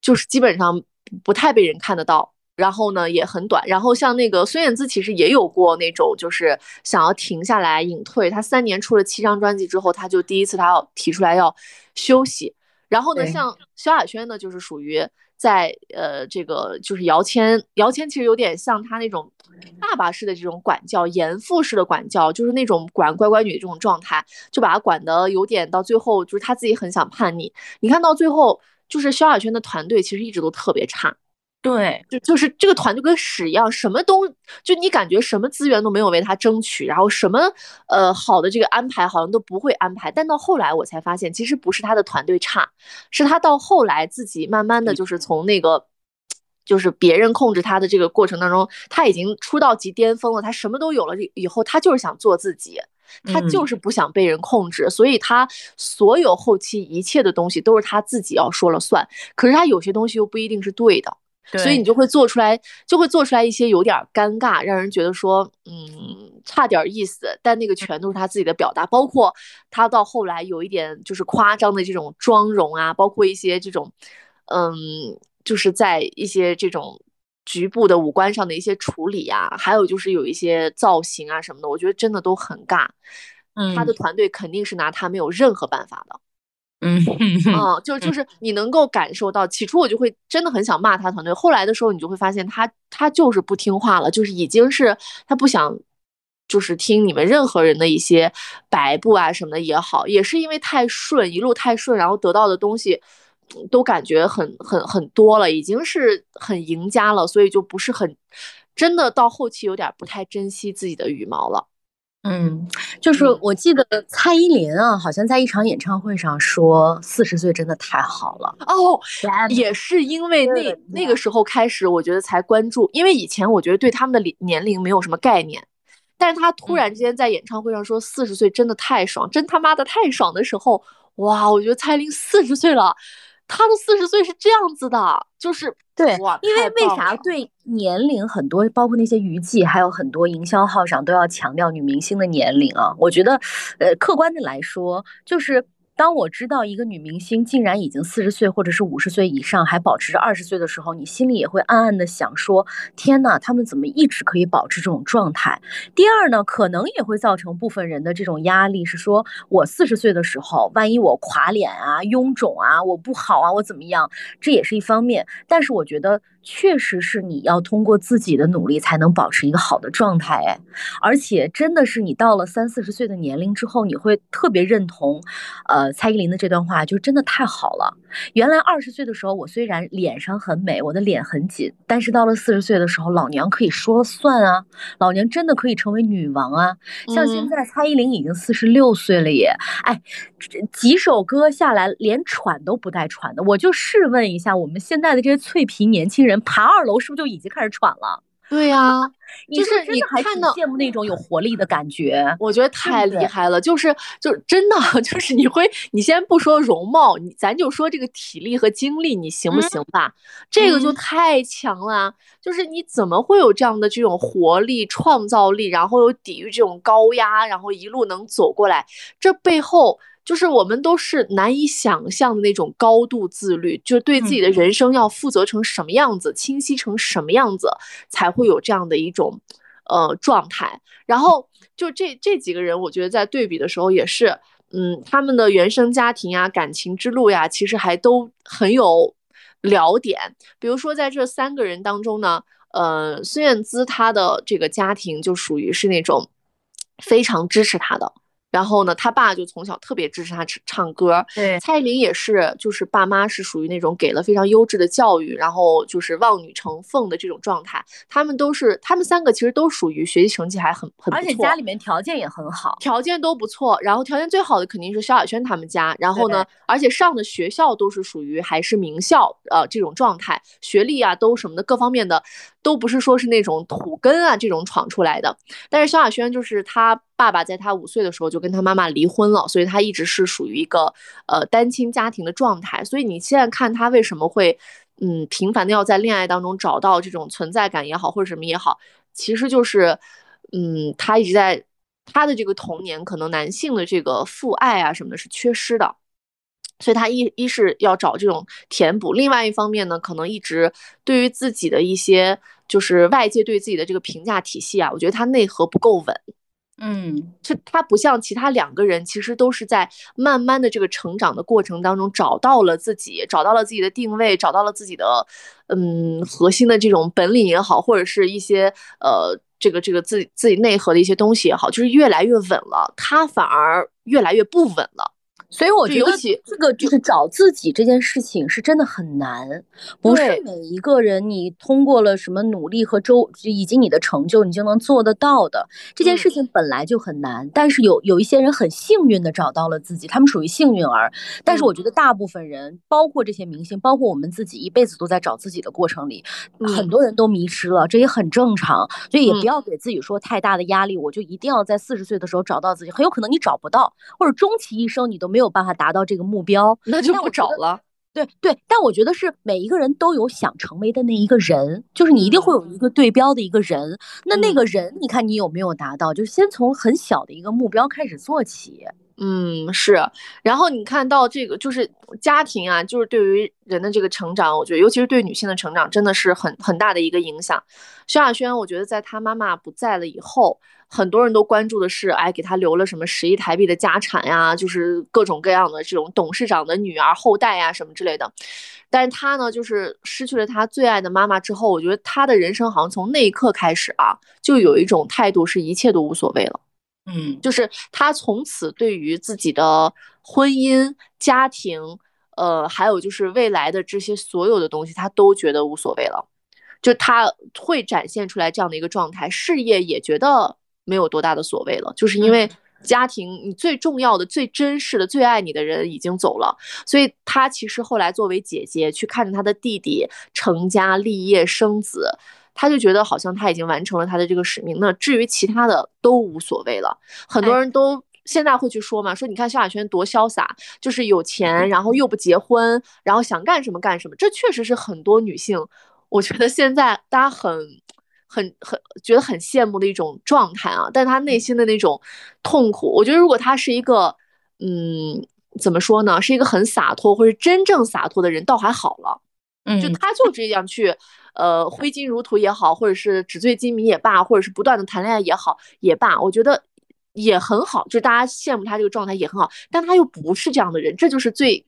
就是基本上不太被人看得到，然后呢也很短。然后像那个孙燕姿，其实也有过那种就是想要停下来隐退。她三年出了七张专辑之后，她就第一次她要提出来要休息。然后呢，像萧亚轩呢，就是属于。在呃，这个就是姚谦，姚谦其实有点像他那种爸爸式的这种管教，严父式的管教，就是那种管乖乖女这种状态，就把他管得有点到最后，就是他自己很想叛逆。你看到最后，就是萧亚轩的团队其实一直都特别差。对，就就是这个团就跟屎一样，什么都就你感觉什么资源都没有为他争取，然后什么呃好的这个安排好像都不会安排。但到后来我才发现，其实不是他的团队差，是他到后来自己慢慢的就是从那个就是别人控制他的这个过程当中，他已经出道即巅峰了，他什么都有了以后，他就是想做自己，他就是不想被人控制，所以他所有后期一切的东西都是他自己要说了算。可是他有些东西又不一定是对的。所以你就会做出来，就会做出来一些有点尴尬，让人觉得说，嗯，差点意思。但那个全都是他自己的表达，包括他到后来有一点就是夸张的这种妆容啊，包括一些这种，嗯，就是在一些这种局部的五官上的一些处理啊，还有就是有一些造型啊什么的，我觉得真的都很尬。嗯，他的团队肯定是拿他没有任何办法的。嗯啊，就就是你能够感受到，起初我就会真的很想骂他团队，后来的时候你就会发现他他就是不听话了，就是已经是他不想，就是听你们任何人的一些摆布啊什么的也好，也是因为太顺，一路太顺，然后得到的东西都感觉很很很多了，已经是很赢家了，所以就不是很真的到后期有点不太珍惜自己的羽毛了。嗯，就是我记得蔡依林啊，好像在一场演唱会上说四十岁真的太好了哦，也是因为那那个时候开始，我觉得才关注，因为以前我觉得对他们的年龄没有什么概念，但是他突然之间在演唱会上说四十岁真的太爽，真他妈的太爽的时候，哇，我觉得蔡依林四十岁了。他的四十岁是这样子的，就是对，因为为啥对年龄很多，包括那些娱记，还有很多营销号上都要强调女明星的年龄啊？我觉得，呃，客观的来说，就是。当我知道一个女明星竟然已经四十岁或者是五十岁以上还保持着二十岁的时候，你心里也会暗暗的想说：天呐，他们怎么一直可以保持这种状态？第二呢，可能也会造成部分人的这种压力，是说我四十岁的时候，万一我垮脸啊、臃肿啊、我不好啊、我怎么样，这也是一方面。但是我觉得。确实是你要通过自己的努力才能保持一个好的状态，哎，而且真的是你到了三四十岁的年龄之后，你会特别认同，呃，蔡依林的这段话，就真的太好了。原来二十岁的时候，我虽然脸上很美，我的脸很紧，但是到了四十岁的时候，老娘可以说了算啊，老娘真的可以成为女王啊。像现在蔡依林已经四十六岁了耶，哎，几首歌下来连喘都不带喘的，我就试问一下，我们现在的这些脆皮年轻。人爬二楼是不是就已经开始喘了？对呀，就是你看到羡慕那种有活力的感觉，我觉得太厉害了。就是就是真的，就是你会，你先不说容貌，你咱就说这个体力和精力，你行不行吧？这个就太强了。就是你怎么会有这样的这种活力、创造力，然后又抵御这种高压，然后一路能走过来？这背后。就是我们都是难以想象的那种高度自律，就对自己的人生要负责成什么样子，清晰成什么样子，才会有这样的一种呃状态。然后就这这几个人，我觉得在对比的时候也是，嗯，他们的原生家庭呀、感情之路呀，其实还都很有聊点。比如说在这三个人当中呢，呃，孙燕姿她的这个家庭就属于是那种非常支持她的。然后呢，他爸就从小特别支持他唱唱歌。对，蔡依林也是，就是爸妈是属于那种给了非常优质的教育，然后就是望女成凤的这种状态。他们都是，他们三个其实都属于学习成绩还很很不错，而且家里面条件也很好，条件都不错。然后条件最好的肯定是萧亚轩他们家。然后呢，而且上的学校都是属于还是名校，呃，这种状态，学历啊都什么的各方面的。都不是说是那种土根啊这种闯出来的，但是萧亚轩就是他爸爸在他五岁的时候就跟他妈妈离婚了，所以他一直是属于一个呃单亲家庭的状态。所以你现在看他为什么会嗯频繁的要在恋爱当中找到这种存在感也好或者什么也好，其实就是嗯他一直在他的这个童年可能男性的这个父爱啊什么的是缺失的。所以他一一是要找这种填补，另外一方面呢，可能一直对于自己的一些就是外界对自己的这个评价体系啊，我觉得他内核不够稳。嗯，就他不像其他两个人，其实都是在慢慢的这个成长的过程当中找到了自己，找到了自己的定位，找到了自己的嗯核心的这种本领也好，或者是一些呃这个这个自己自己内核的一些东西也好，就是越来越稳了，他反而越来越不稳了。所以我觉得这个就是找自己这件事情是真的很难，不是每一个人你通过了什么努力和周以及你的成就，你就能做得到的。这件事情本来就很难，但是有有一些人很幸运的找到了自己，他们属于幸运儿。但是我觉得大部分人，包括这些明星，包括我们自己，一辈子都在找自己的过程里，很多人都迷失了，这也很正常。所以也不要给自己说太大的压力，我就一定要在四十岁的时候找到自己，很有可能你找不到，或者终其一生你都没有办法达到这个目标，那就不找了。对对，但我觉得是每一个人都有想成为的那一个人，就是你一定会有一个对标的一个人。那那个人，你看你有没有达到？就是先从很小的一个目标开始做起。嗯，是。然后你看到这个，就是家庭啊，就是对于人的这个成长，我觉得尤其是对女性的成长，真的是很很大的一个影响。萧亚轩，我觉得在她妈妈不在了以后。很多人都关注的是，哎，给他留了什么十亿台币的家产呀？就是各种各样的这种董事长的女儿后代呀，什么之类的。但是他呢，就是失去了他最爱的妈妈之后，我觉得他的人生好像从那一刻开始啊，就有一种态度是一切都无所谓了。嗯，就是他从此对于自己的婚姻、家庭，呃，还有就是未来的这些所有的东西，他都觉得无所谓了。就他会展现出来这样的一个状态，事业也觉得。没有多大的所谓了，就是因为家庭，你最重要的、最珍视的、最爱你的人已经走了，所以她其实后来作为姐姐去看着她的弟弟成家立业生子，他就觉得好像他已经完成了他的这个使命。那至于其他的都无所谓了。很多人都现在会去说嘛，说你看萧亚轩多潇洒，就是有钱，然后又不结婚，然后想干什么干什么，这确实是很多女性，我觉得现在大家很很很觉得很羡慕的一种状态啊。但他内心的那种痛苦，我觉得如果他是一个，嗯，怎么说呢，是一个很洒脱或者真正洒脱的人，倒还好了。嗯，就他就这样去，呃，挥金如土也好，或者是纸醉金迷也罢，或者是不断的谈恋爱也好也罢，我觉得。也很好，就大家羡慕他这个状态也很好，但他又不是这样的人，这就是最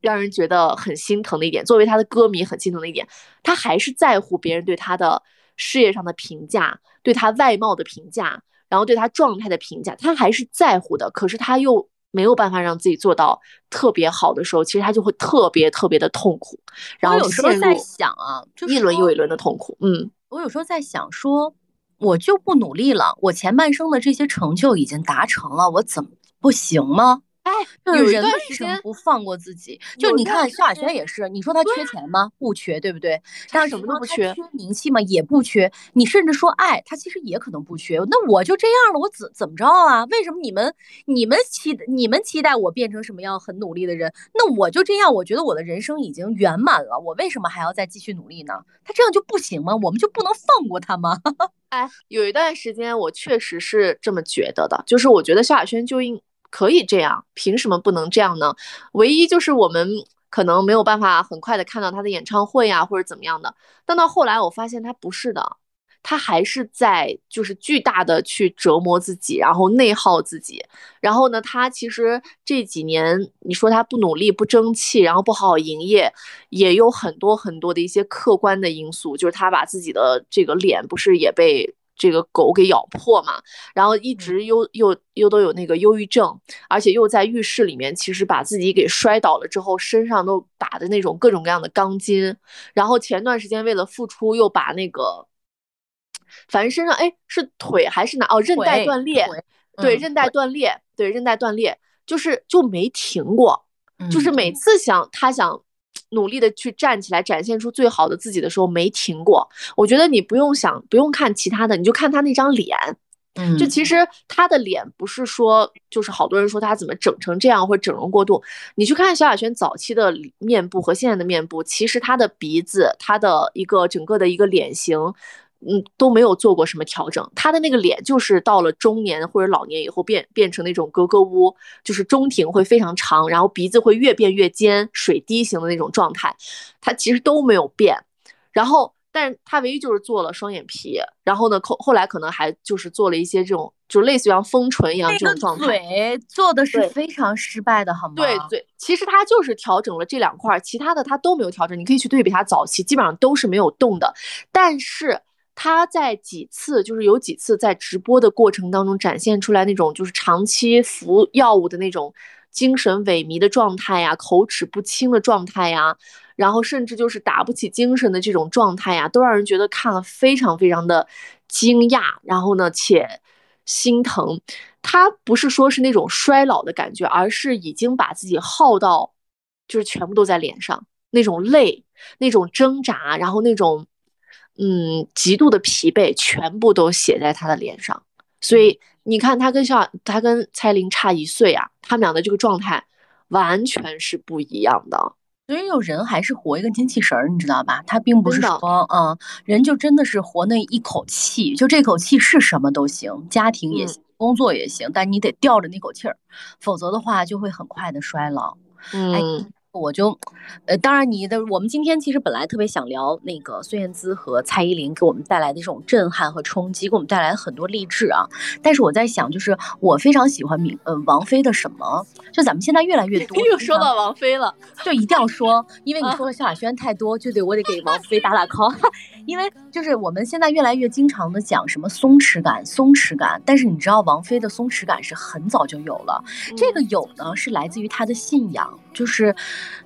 让人觉得很心疼的一点。作为他的歌迷，很心疼的一点，他还是在乎别人对他的事业上的评价，对他外貌的评价，然后对他状态的评价，他还是在乎的。可是他又没有办法让自己做到特别好的时候，其实他就会特别特别的痛苦。然后有时候在想啊，一轮又一轮的痛苦。嗯，我有时候在想说。我就不努力了，我前半生的这些成就已经达成了，我怎么不行吗？哎，有人为什么不放过自己？就你看萧亚轩也是，你说他缺钱吗？不缺，对不对？他什么都不缺。缺名气吗？也不缺。你甚至说爱他，其实也可能不缺。那我就这样了，我怎怎么着啊？为什么你们你们期你们期待我变成什么样很努力的人？那我就这样，我觉得我的人生已经圆满了，我为什么还要再继续努力呢？他这样就不行吗？我们就不能放过他吗？哎，有一段时间我确实是这么觉得的，就是我觉得萧亚轩就应。可以这样，凭什么不能这样呢？唯一就是我们可能没有办法很快的看到他的演唱会啊，或者怎么样的。但到后来我发现他不是的，他还是在就是巨大的去折磨自己，然后内耗自己。然后呢，他其实这几年你说他不努力、不争气，然后不好好营业，也有很多很多的一些客观的因素，就是他把自己的这个脸不是也被。这个狗给咬破嘛，然后一直又又又都有那个忧郁症，而且又在浴室里面，其实把自己给摔倒了之后，身上都打的那种各种各样的钢筋，然后前段时间为了复出，又把那个，反正身上哎是腿还是哪哦韧带断裂，对韧带断裂，对韧带断裂，就是就没停过，就是每次想他想。努力的去站起来，展现出最好的自己的时候没停过。我觉得你不用想，不用看其他的，你就看他那张脸。嗯，就其实他的脸不是说，就是好多人说他怎么整成这样或者整容过度。你去看萧亚轩早期的面部和现在的面部，其实他的鼻子，他的一个整个的一个脸型。嗯，都没有做过什么调整，他的那个脸就是到了中年或者老年以后变变成那种格格巫，就是中庭会非常长，然后鼻子会越变越尖，水滴型的那种状态，他其实都没有变。然后，但是他唯一就是做了双眼皮，然后呢后后来可能还就是做了一些这种，就类似于像丰唇一样这种状态。嘴做的是非常失败的，好吗？对对，其实他就是调整了这两块，其他的他都没有调整。你可以去对比他早期，基本上都是没有动的，但是。他在几次，就是有几次在直播的过程当中展现出来那种，就是长期服药物的那种精神萎靡的状态呀，口齿不清的状态呀，然后甚至就是打不起精神的这种状态呀，都让人觉得看了非常非常的惊讶，然后呢且心疼。他不是说是那种衰老的感觉，而是已经把自己耗到，就是全部都在脸上，那种累，那种挣扎，然后那种。嗯，极度的疲惫全部都写在他的脸上，所以你看他跟肖，他跟蔡琳差一岁啊，他们俩的这个状态完全是不一样的。所以有人还是活一个精气神儿，你知道吧？他并不是说，嗯，人就真的是活那一口气，就这口气是什么都行，家庭也行，工作也行，但你得吊着那口气儿，否则的话就会很快的衰老。嗯。我就，呃，当然你的，我们今天其实本来特别想聊那个孙燕姿和蔡依林给我们带来的这种震撼和冲击，给我们带来很多励志啊。但是我在想，就是我非常喜欢明，呃，王菲的什么？就咱们现在越来越 多，又说到王菲了，就一定要说，因为你说了萧亚轩太多，就得我得给王菲打打 call。因为就是我们现在越来越经常的讲什么松弛感，松弛感。但是你知道王菲的松弛感是很早就有了，这个有呢是来自于她的信仰，就是，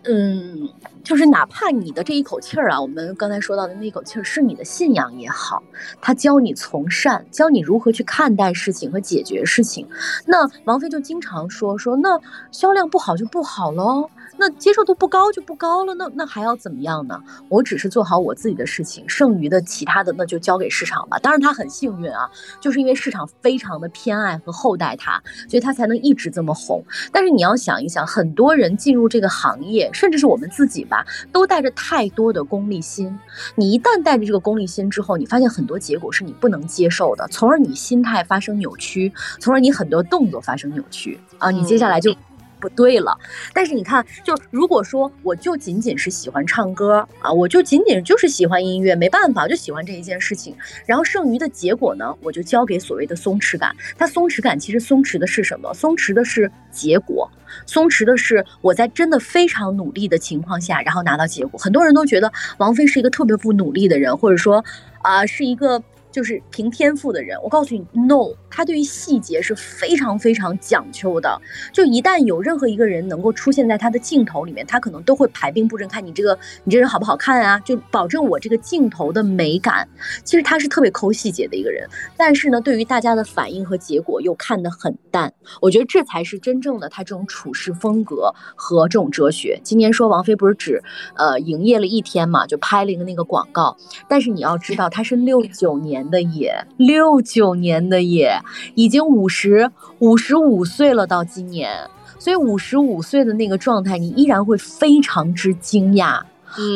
嗯，就是哪怕你的这一口气儿啊，我们刚才说到的那口气儿是你的信仰也好，他教你从善，教你如何去看待事情和解决事情。那王菲就经常说说，那销量不好就不好喽。那接受度不高就不高了，那那还要怎么样呢？我只是做好我自己的事情，剩余的其他的那就交给市场吧。当然他很幸运啊，就是因为市场非常的偏爱和厚待他，所以他才能一直这么红。但是你要想一想，很多人进入这个行业，甚至是我们自己吧，都带着太多的功利心。你一旦带着这个功利心之后，你发现很多结果是你不能接受的，从而你心态发生扭曲，从而你很多动作发生扭曲啊，你接下来就。不对了，但是你看，就如果说我就仅仅是喜欢唱歌啊，我就仅仅就是喜欢音乐，没办法，就喜欢这一件事情。然后剩余的结果呢，我就交给所谓的松弛感。它松弛感其实松弛的是什么？松弛的是结果，松弛的是我在真的非常努力的情况下，然后拿到结果。很多人都觉得王菲是一个特别不努力的人，或者说啊，是一个。就是凭天赋的人，我告诉你，no，他对于细节是非常非常讲究的。就一旦有任何一个人能够出现在他的镜头里面，他可能都会排兵布阵，看你这个你这人好不好看啊，就保证我这个镜头的美感。其实他是特别抠细节的一个人，但是呢，对于大家的反应和结果又看得很淡。我觉得这才是真正的他这种处事风格和这种哲学。今年说王菲不是只呃营业了一天嘛，就拍了一个那个广告，但是你要知道他是六九年。的也六九年的也已经五十五十五岁了，到今年，所以五十五岁的那个状态，你依然会非常之惊讶，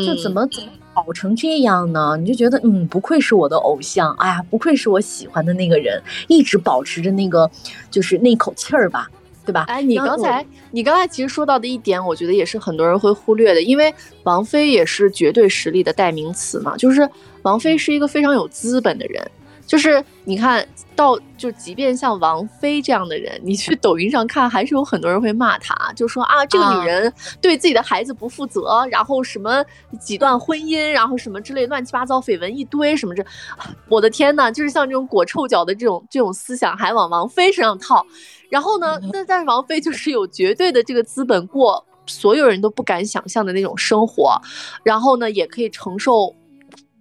就怎么怎么好成这样呢？你就觉得嗯，不愧是我的偶像，哎呀，不愧是我喜欢的那个人，一直保持着那个就是那口气儿吧。对吧？哎，你刚才你刚才其实说到的一点，我觉得也是很多人会忽略的，因为王菲也是绝对实力的代名词嘛。就是王菲是一个非常有资本的人，就是你看到，就即便像王菲这样的人，你去抖音上看，还是有很多人会骂她，就说啊，这个女人对自己的孩子不负责，然后什么几段婚姻，然后什么之类乱七八糟绯闻一堆什么这，我的天呐，就是像这种裹臭脚的这种这种思想，还往王菲身上套。然后呢？那但是王菲就是有绝对的这个资本过所有人都不敢想象的那种生活，然后呢也可以承受，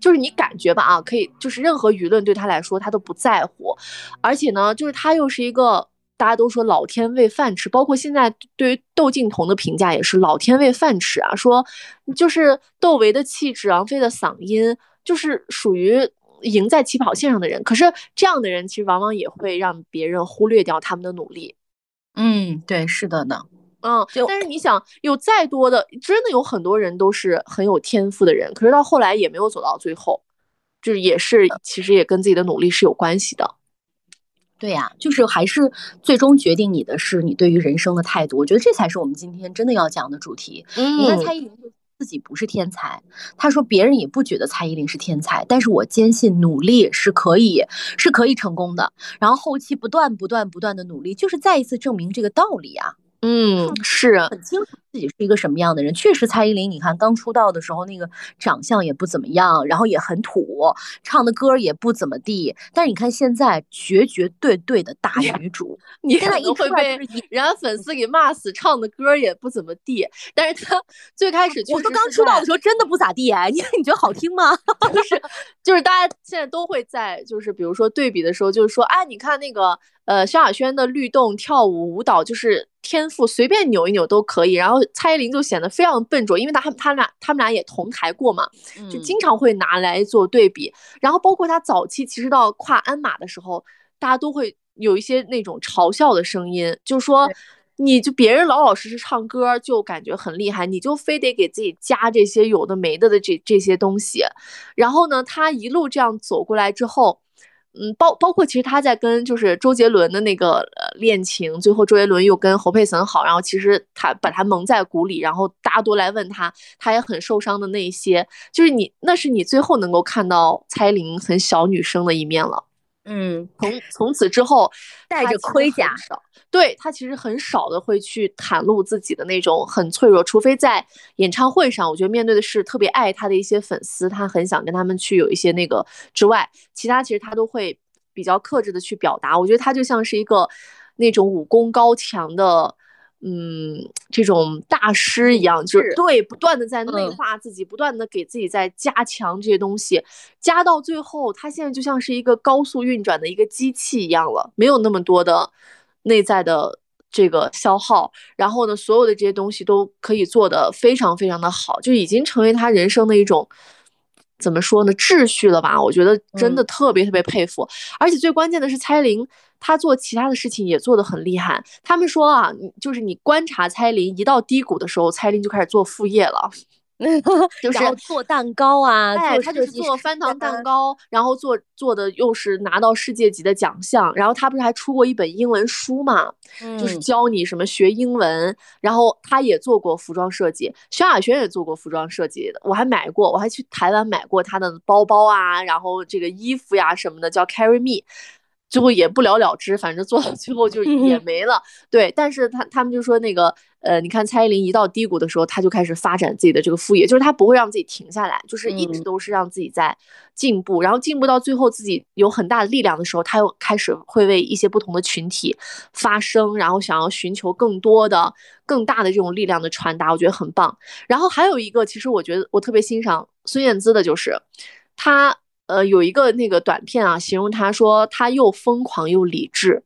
就是你感觉吧啊，可以就是任何舆论对他来说他都不在乎，而且呢就是他又是一个大家都说老天喂饭吃，包括现在对于窦靖童的评价也是老天喂饭吃啊，说就是窦唯的气质，王菲的嗓音就是属于。赢在起跑线上的人，可是这样的人其实往往也会让别人忽略掉他们的努力。嗯，对，是的呢。嗯，但是你想，有再多的，真的有很多人都是很有天赋的人，可是到后来也没有走到最后，就是也是其实也跟自己的努力是有关系的。对呀，就是还是最终决定你的是你对于人生的态度。我觉得这才是我们今天真的要讲的主题。嗯，你看蔡依林。自己不是天才，她说别人也不觉得蔡依林是天才，但是我坚信努力是可以是可以成功的，然后后期不断不断不断的努力，就是再一次证明这个道理啊。嗯，是很清楚自己是一个什么样的人。确实，蔡依林，你看刚出道的时候，那个长相也不怎么样，然后也很土，唱的歌也不怎么地。但是你看现在，绝绝对对的大女主，你现在一会被人家粉丝给骂死，唱的歌也不怎么地。但是她 最开始，我说刚出道的时候真的不咋地哎，你 你觉得好听吗？就是就是大家现在都会在就是比如说对比的时候，就是说，哎，你看那个。呃，萧亚轩的律动跳舞舞蹈就是天赋，随便扭一扭都可以。然后蔡依林就显得非常笨拙，因为他他俩他们俩也同台过嘛，就经常会拿来做对比。然后包括他早期其实到跨鞍马的时候，大家都会有一些那种嘲笑的声音，就说你就别人老老实实唱歌就感觉很厉害，你就非得给自己加这些有的没的的这这些东西。然后呢，他一路这样走过来之后。嗯，包包括其实他在跟就是周杰伦的那个恋情，最后周杰伦又跟侯佩岑好，然后其实他把他蒙在鼓里，然后大家都来问他，他也很受伤的那些，就是你那是你最后能够看到蔡依林很小女生的一面了。嗯，从从此之后带着盔甲。对他其实很少的会去袒露自己的那种很脆弱，除非在演唱会上，我觉得面对的是特别爱他的一些粉丝，他很想跟他们去有一些那个之外，其他其实他都会比较克制的去表达。我觉得他就像是一个那种武功高强的，嗯，这种大师一样，就是对，不断的在内化自己，不断的给自己在加强这些东西，加到最后，他现在就像是一个高速运转的一个机器一样了，没有那么多的。内在的这个消耗，然后呢，所有的这些东西都可以做得非常非常的好，就已经成为他人生的一种怎么说呢秩序了吧？我觉得真的特别特别佩服，而且最关键的是蔡琳，她做其他的事情也做得很厉害。他们说啊，就是你观察蔡琳一到低谷的时候，蔡琳就开始做副业了。就是做蛋糕啊，哎，他就是做翻糖蛋糕，然后做做的又是拿到世界级的奖项，然后他不是还出过一本英文书嘛，就是教你什么学英文，然后他也做过服装设计，萧亚轩也做过服装设计的，我还买过，我还去台湾买过他的包包啊，然后这个衣服呀什么的叫 Carry Me。最后也不了了之，反正做到最后就也没了。对，但是他他们就说那个，呃，你看蔡依林一到低谷的时候，他就开始发展自己的这个副业，就是他不会让自己停下来，就是一直都是让自己在进步，然后进步到最后自己有很大的力量的时候，他又开始会为一些不同的群体发声，然后想要寻求更多的、更大的这种力量的传达，我觉得很棒。然后还有一个，其实我觉得我特别欣赏孙燕姿的，就是她。呃，有一个那个短片啊，形容他说他又疯狂又理智。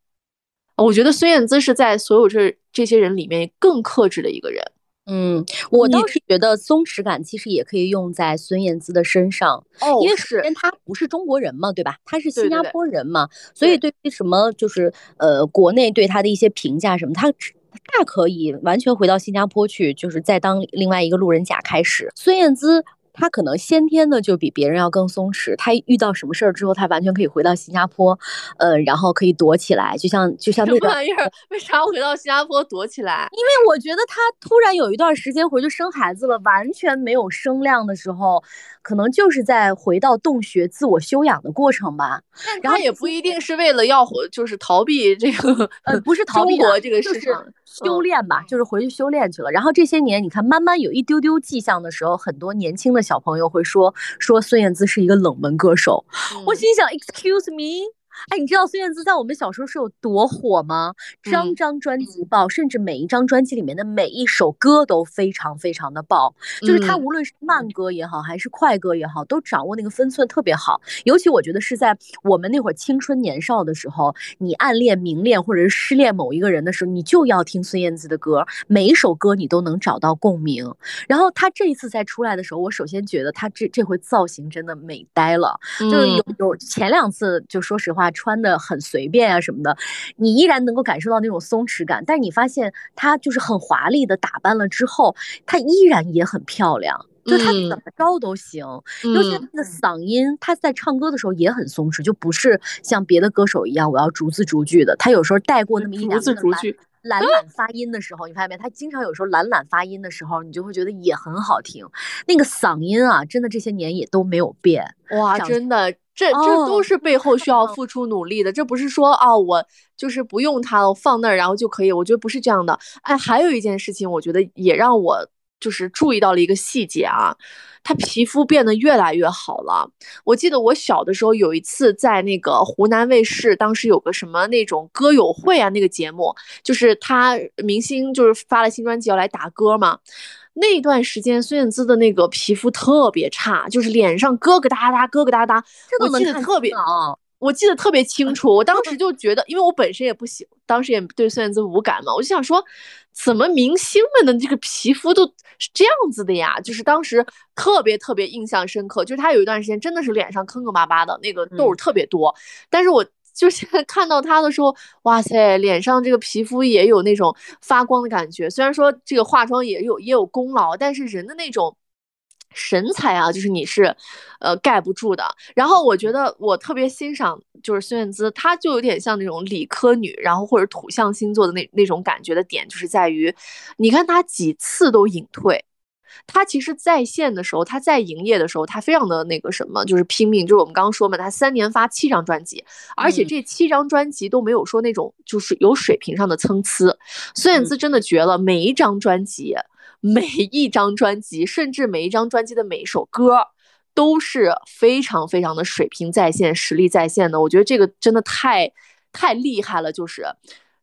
我觉得孙燕姿是在所有这这些人里面更克制的一个人。嗯，我倒是觉得松弛感其实也可以用在孙燕姿的身上。哦，因为首先她不是中国人嘛，对吧？她是新加坡人嘛，所以对于什么就是呃国内对她的一些评价什么，她大可以完全回到新加坡去，就是再当另外一个路人甲开始。孙燕姿。他可能先天的就比别人要更松弛，他遇到什么事儿之后，他完全可以回到新加坡，呃，然后可以躲起来，就像就像那个玩意儿，为啥回到新加坡躲起来？因为我觉得他突然有一段时间回去生孩子了，完全没有声量的时候，可能就是在回到洞穴自我修养的过程吧。然后也不一定是为了要就是逃避这个，呃，不是 逃避中国这个市场。修炼吧，就是回去修炼去了。然后这些年，你看慢慢有一丢丢迹象的时候，很多年轻的小朋友会说说孙燕姿是一个冷门歌手。我心想，Excuse me。哎，你知道孙燕姿在我们小时候是有多火吗？张张专辑爆，甚至每一张专辑里面的每一首歌都非常非常的爆。就是她无论是慢歌也好，还是快歌也好，都掌握那个分寸特别好。尤其我觉得是在我们那会儿青春年少的时候，你暗恋、明恋或者是失恋某一个人的时候，你就要听孙燕姿的歌，每一首歌你都能找到共鸣。然后她这一次再出来的时候，我首先觉得她这这回造型真的美呆了。就是有有前两次，就说实话。穿的很随便啊什么的，你依然能够感受到那种松弛感。但是你发现她就是很华丽的打扮了之后，她依然也很漂亮，就她怎么着都行。尤其她的嗓音，她在唱歌的时候也很松弛，就不是像别的歌手一样我要逐字逐句的。她有时候带过那么一两字逐句。懒懒发音的时候，你发现没？他经常有时候懒懒发音的时候，你就会觉得也很好听。那个嗓音啊，真的这些年也都没有变。哇，真的，这这都是背后需要付出努力的。这不是说啊，我就是不用它，我放那儿然后就可以。我觉得不是这样的。哎，还有一件事情，我觉得也让我就是注意到了一个细节啊。她皮肤变得越来越好了。我记得我小的时候有一次在那个湖南卫视，当时有个什么那种歌友会啊，那个节目就是她明星就是发了新专辑要来打歌嘛。那段时间孙燕姿的那个皮肤特别差，就是脸上疙疙瘩瘩、疙疙瘩瘩，我记得特别啊。我记得特别清楚，我当时 就觉得，因为我本身也不喜，当时也对孙燕姿无感嘛，我就想说，怎么明星们的这个皮肤都是这样子的呀？就是当时特别特别印象深刻，就是她有一段时间真的是脸上坑坑巴巴的，那个痘特别多。但是我就现在看到她的时候，哇塞，脸上这个皮肤也有那种发光的感觉。虽然说这个化妆也有也有功劳，但是人的那种。神采啊，就是你是，呃，盖不住的。然后我觉得我特别欣赏，就是孙燕姿，她就有点像那种理科女，然后或者土象星座的那那种感觉的点，就是在于，你看她几次都隐退，她其实在线的时候，她在营业的时候，她非常的那个什么，就是拼命。就是我们刚刚说嘛，她三年发七张专辑，而且这七张专辑都没有说那种就是有水平上的参差。孙燕姿真的绝了，每一张专辑。每一张专辑，甚至每一张专辑的每一首歌，都是非常非常的水平在线、实力在线的。我觉得这个真的太太厉害了，就是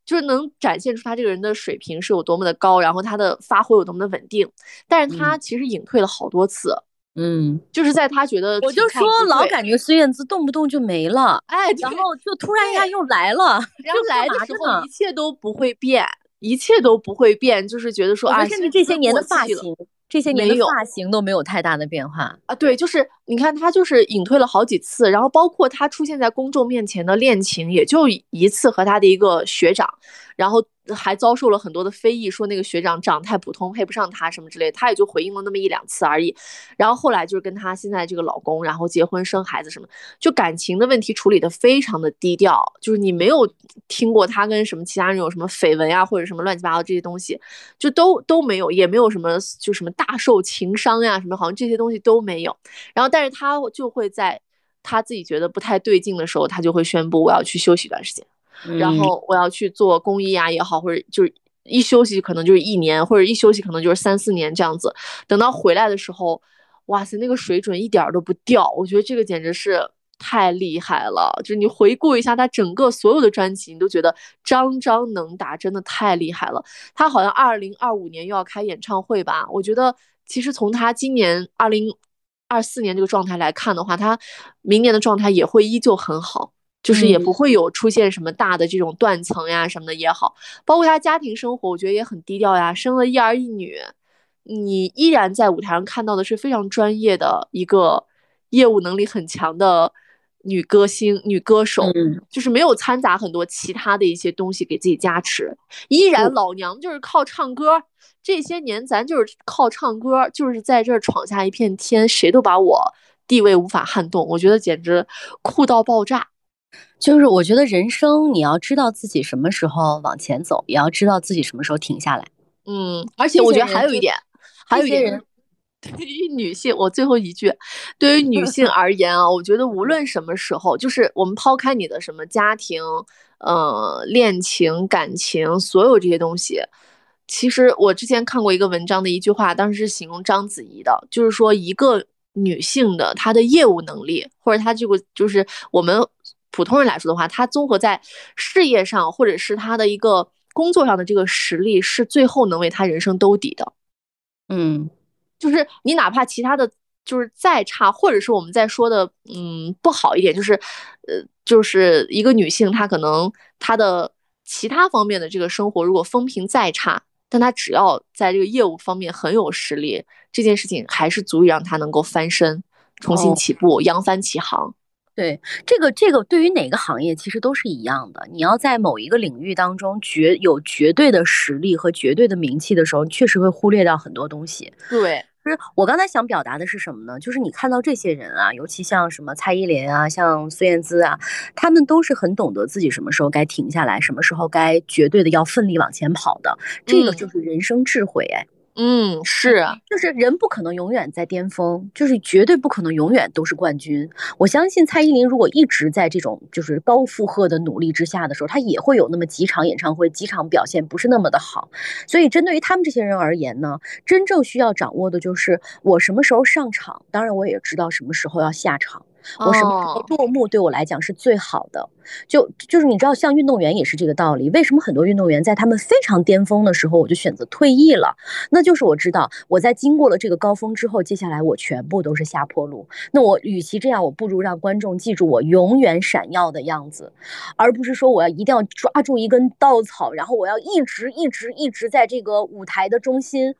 就是能展现出他这个人的水平是有多么的高，然后他的发挥有多么的稳定。但是他其实隐退了好多次，嗯，就是在他觉得我就说老感觉孙燕姿动不动就没了，哎，然后就突然一下又来了，然后来的时候一切都不会变。一切都不会变，就是觉得说啊，甚至这些年的发型，这些年的发型都没有太大的变化啊。对，就是你看他就是隐退了好几次，然后包括他出现在公众面前的恋情，也就一次和他的一个学长，然后。还遭受了很多的非议，说那个学长长太普通，配不上他什么之类，他也就回应了那么一两次而已。然后后来就是跟他现在这个老公，然后结婚生孩子什么，就感情的问题处理的非常的低调，就是你没有听过他跟什么其他人有什么绯闻啊，或者什么乱七八糟这些东西，就都都没有，也没有什么就什么大受情伤呀什么，好像这些东西都没有。然后但是他就会在他自己觉得不太对劲的时候，他就会宣布我要去休息一段时间。然后我要去做公益啊也好，或者就是一休息可能就是一年，或者一休息可能就是三四年这样子。等到回来的时候，哇塞，那个水准一点都不掉。我觉得这个简直是太厉害了。就是你回顾一下他整个所有的专辑，你都觉得张张能打，真的太厉害了。他好像二零二五年又要开演唱会吧？我觉得其实从他今年二零二四年这个状态来看的话，他明年的状态也会依旧很好。就是也不会有出现什么大的这种断层呀什么的也好，包括他家庭生活，我觉得也很低调呀，生了一儿一女，你依然在舞台上看到的是非常专业的一个业务能力很强的女歌星、女歌手，就是没有掺杂很多其他的一些东西给自己加持，依然老娘就是靠唱歌，这些年咱就是靠唱歌，就是在这儿闯下一片天，谁都把我地位无法撼动，我觉得简直酷到爆炸。就是我觉得人生，你要知道自己什么时候往前走，也要知道自己什么时候停下来。嗯，而且我觉得还有一点，还有一点，对于女性，我最后一句，对于女 性而言啊，我觉得无论什么时候，就是我们抛开你的什么家庭、呃恋情、感情，所有这些东西，其实我之前看过一个文章的一句话，当时是形容章子怡的，就是说一个女性的她的业务能力，或者她这个就是我们。普通人来说的话，她综合在事业上，或者是她的一个工作上的这个实力，是最后能为她人生兜底的。嗯，就是你哪怕其他的就是再差，或者是我们在说的嗯不好一点，就是呃，就是一个女性，她可能她的其他方面的这个生活如果风评再差，但她只要在这个业务方面很有实力，这件事情还是足以让她能够翻身，重新起步，扬帆起航。对这个这个，对于哪个行业其实都是一样的。你要在某一个领域当中绝有绝对的实力和绝对的名气的时候，确实会忽略掉很多东西。对，就是我刚才想表达的是什么呢？就是你看到这些人啊，尤其像什么蔡依林啊，像孙燕姿啊，他们都是很懂得自己什么时候该停下来，什么时候该绝对的要奋力往前跑的。这个就是人生智慧，哎。嗯，是，就是人不可能永远在巅峰，就是绝对不可能永远都是冠军。我相信蔡依林如果一直在这种就是高负荷的努力之下的时候，她也会有那么几场演唱会，几场表现不是那么的好。所以针对于他们这些人而言呢，真正需要掌握的就是我什么时候上场，当然我也知道什么时候要下场。我什么时候落幕对我来讲是最好的？就就是你知道，像运动员也是这个道理。为什么很多运动员在他们非常巅峰的时候，我就选择退役了？那就是我知道我在经过了这个高峰之后，接下来我全部都是下坡路。那我与其这样，我不如让观众记住我永远闪耀的样子，而不是说我要一定要抓住一根稻草，然后我要一直一直一直在这个舞台的中心。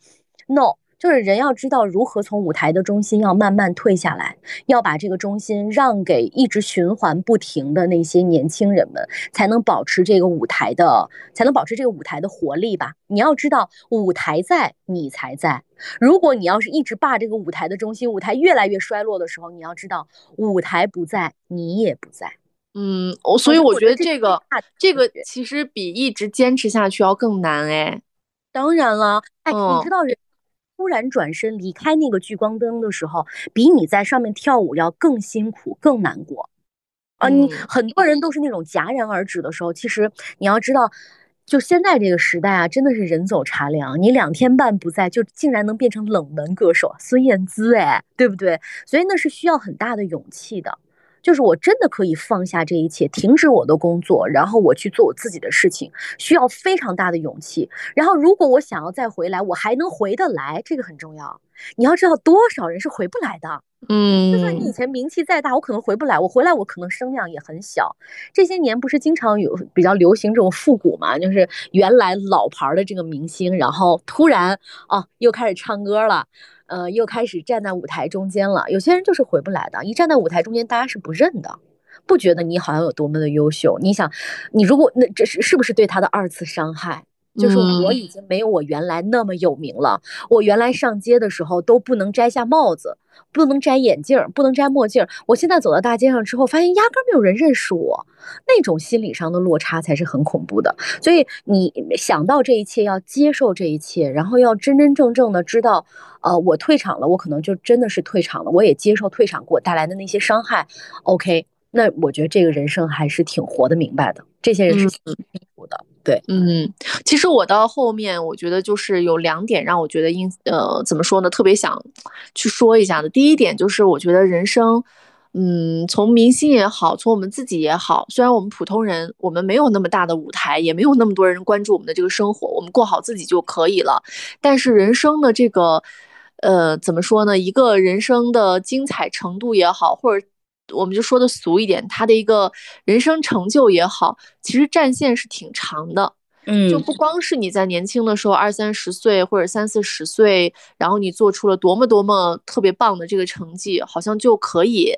No。就是人要知道如何从舞台的中心要慢慢退下来，要把这个中心让给一直循环不停的那些年轻人们，才能保持这个舞台的，才能保持这个舞台的活力吧。你要知道，舞台在，你才在。如果你要是一直霸这个舞台的中心，舞台越来越衰落的时候，你要知道，舞台不在，你也不在。嗯，我所以我觉得这个这个其实比一直坚持下去要更难哎。当然了，哎，你知道人。突然转身离开那个聚光灯的时候，比你在上面跳舞要更辛苦、更难过啊！你很多人都是那种戛然而止的时候。其实你要知道，就现在这个时代啊，真的是人走茶凉。你两天半不在，就竟然能变成冷门歌手孙燕姿，哎，对不对？所以那是需要很大的勇气的。就是我真的可以放下这一切，停止我的工作，然后我去做我自己的事情，需要非常大的勇气。然后如果我想要再回来，我还能回得来，这个很重要。你要知道，多少人是回不来的。嗯，就算你以前名气再大，我可能回不来。我回来，我可能声量也很小。这些年不是经常有比较流行这种复古嘛？就是原来老牌的这个明星，然后突然哦又开始唱歌了，呃，又开始站在舞台中间了。有些人就是回不来的，一站在舞台中间，大家是不认的，不觉得你好像有多么的优秀。你想，你如果那这是是不是对他的二次伤害？就是我已经没有我原来那么有名了。我原来上街的时候都不能摘下帽子，不能摘眼镜，不能摘墨镜。我现在走到大街上之后，发现压根没有人认识我，那种心理上的落差才是很恐怖的。所以你想到这一切，要接受这一切，然后要真真正正的知道，呃，我退场了，我可能就真的是退场了。我也接受退场给我带来的那些伤害。OK，那我觉得这个人生还是挺活得明白的。这些人是幸福的。对，嗯，其实我到后面，我觉得就是有两点让我觉得因呃怎么说呢，特别想去说一下的。第一点就是我觉得人生，嗯，从明星也好，从我们自己也好，虽然我们普通人，我们没有那么大的舞台，也没有那么多人关注我们的这个生活，我们过好自己就可以了。但是人生的这个，呃，怎么说呢？一个人生的精彩程度也好，或者。我们就说的俗一点，他的一个人生成就也好，其实战线是挺长的。嗯，就不光是你在年轻的时候二三十岁或者三四十岁，然后你做出了多么多么特别棒的这个成绩，好像就可以，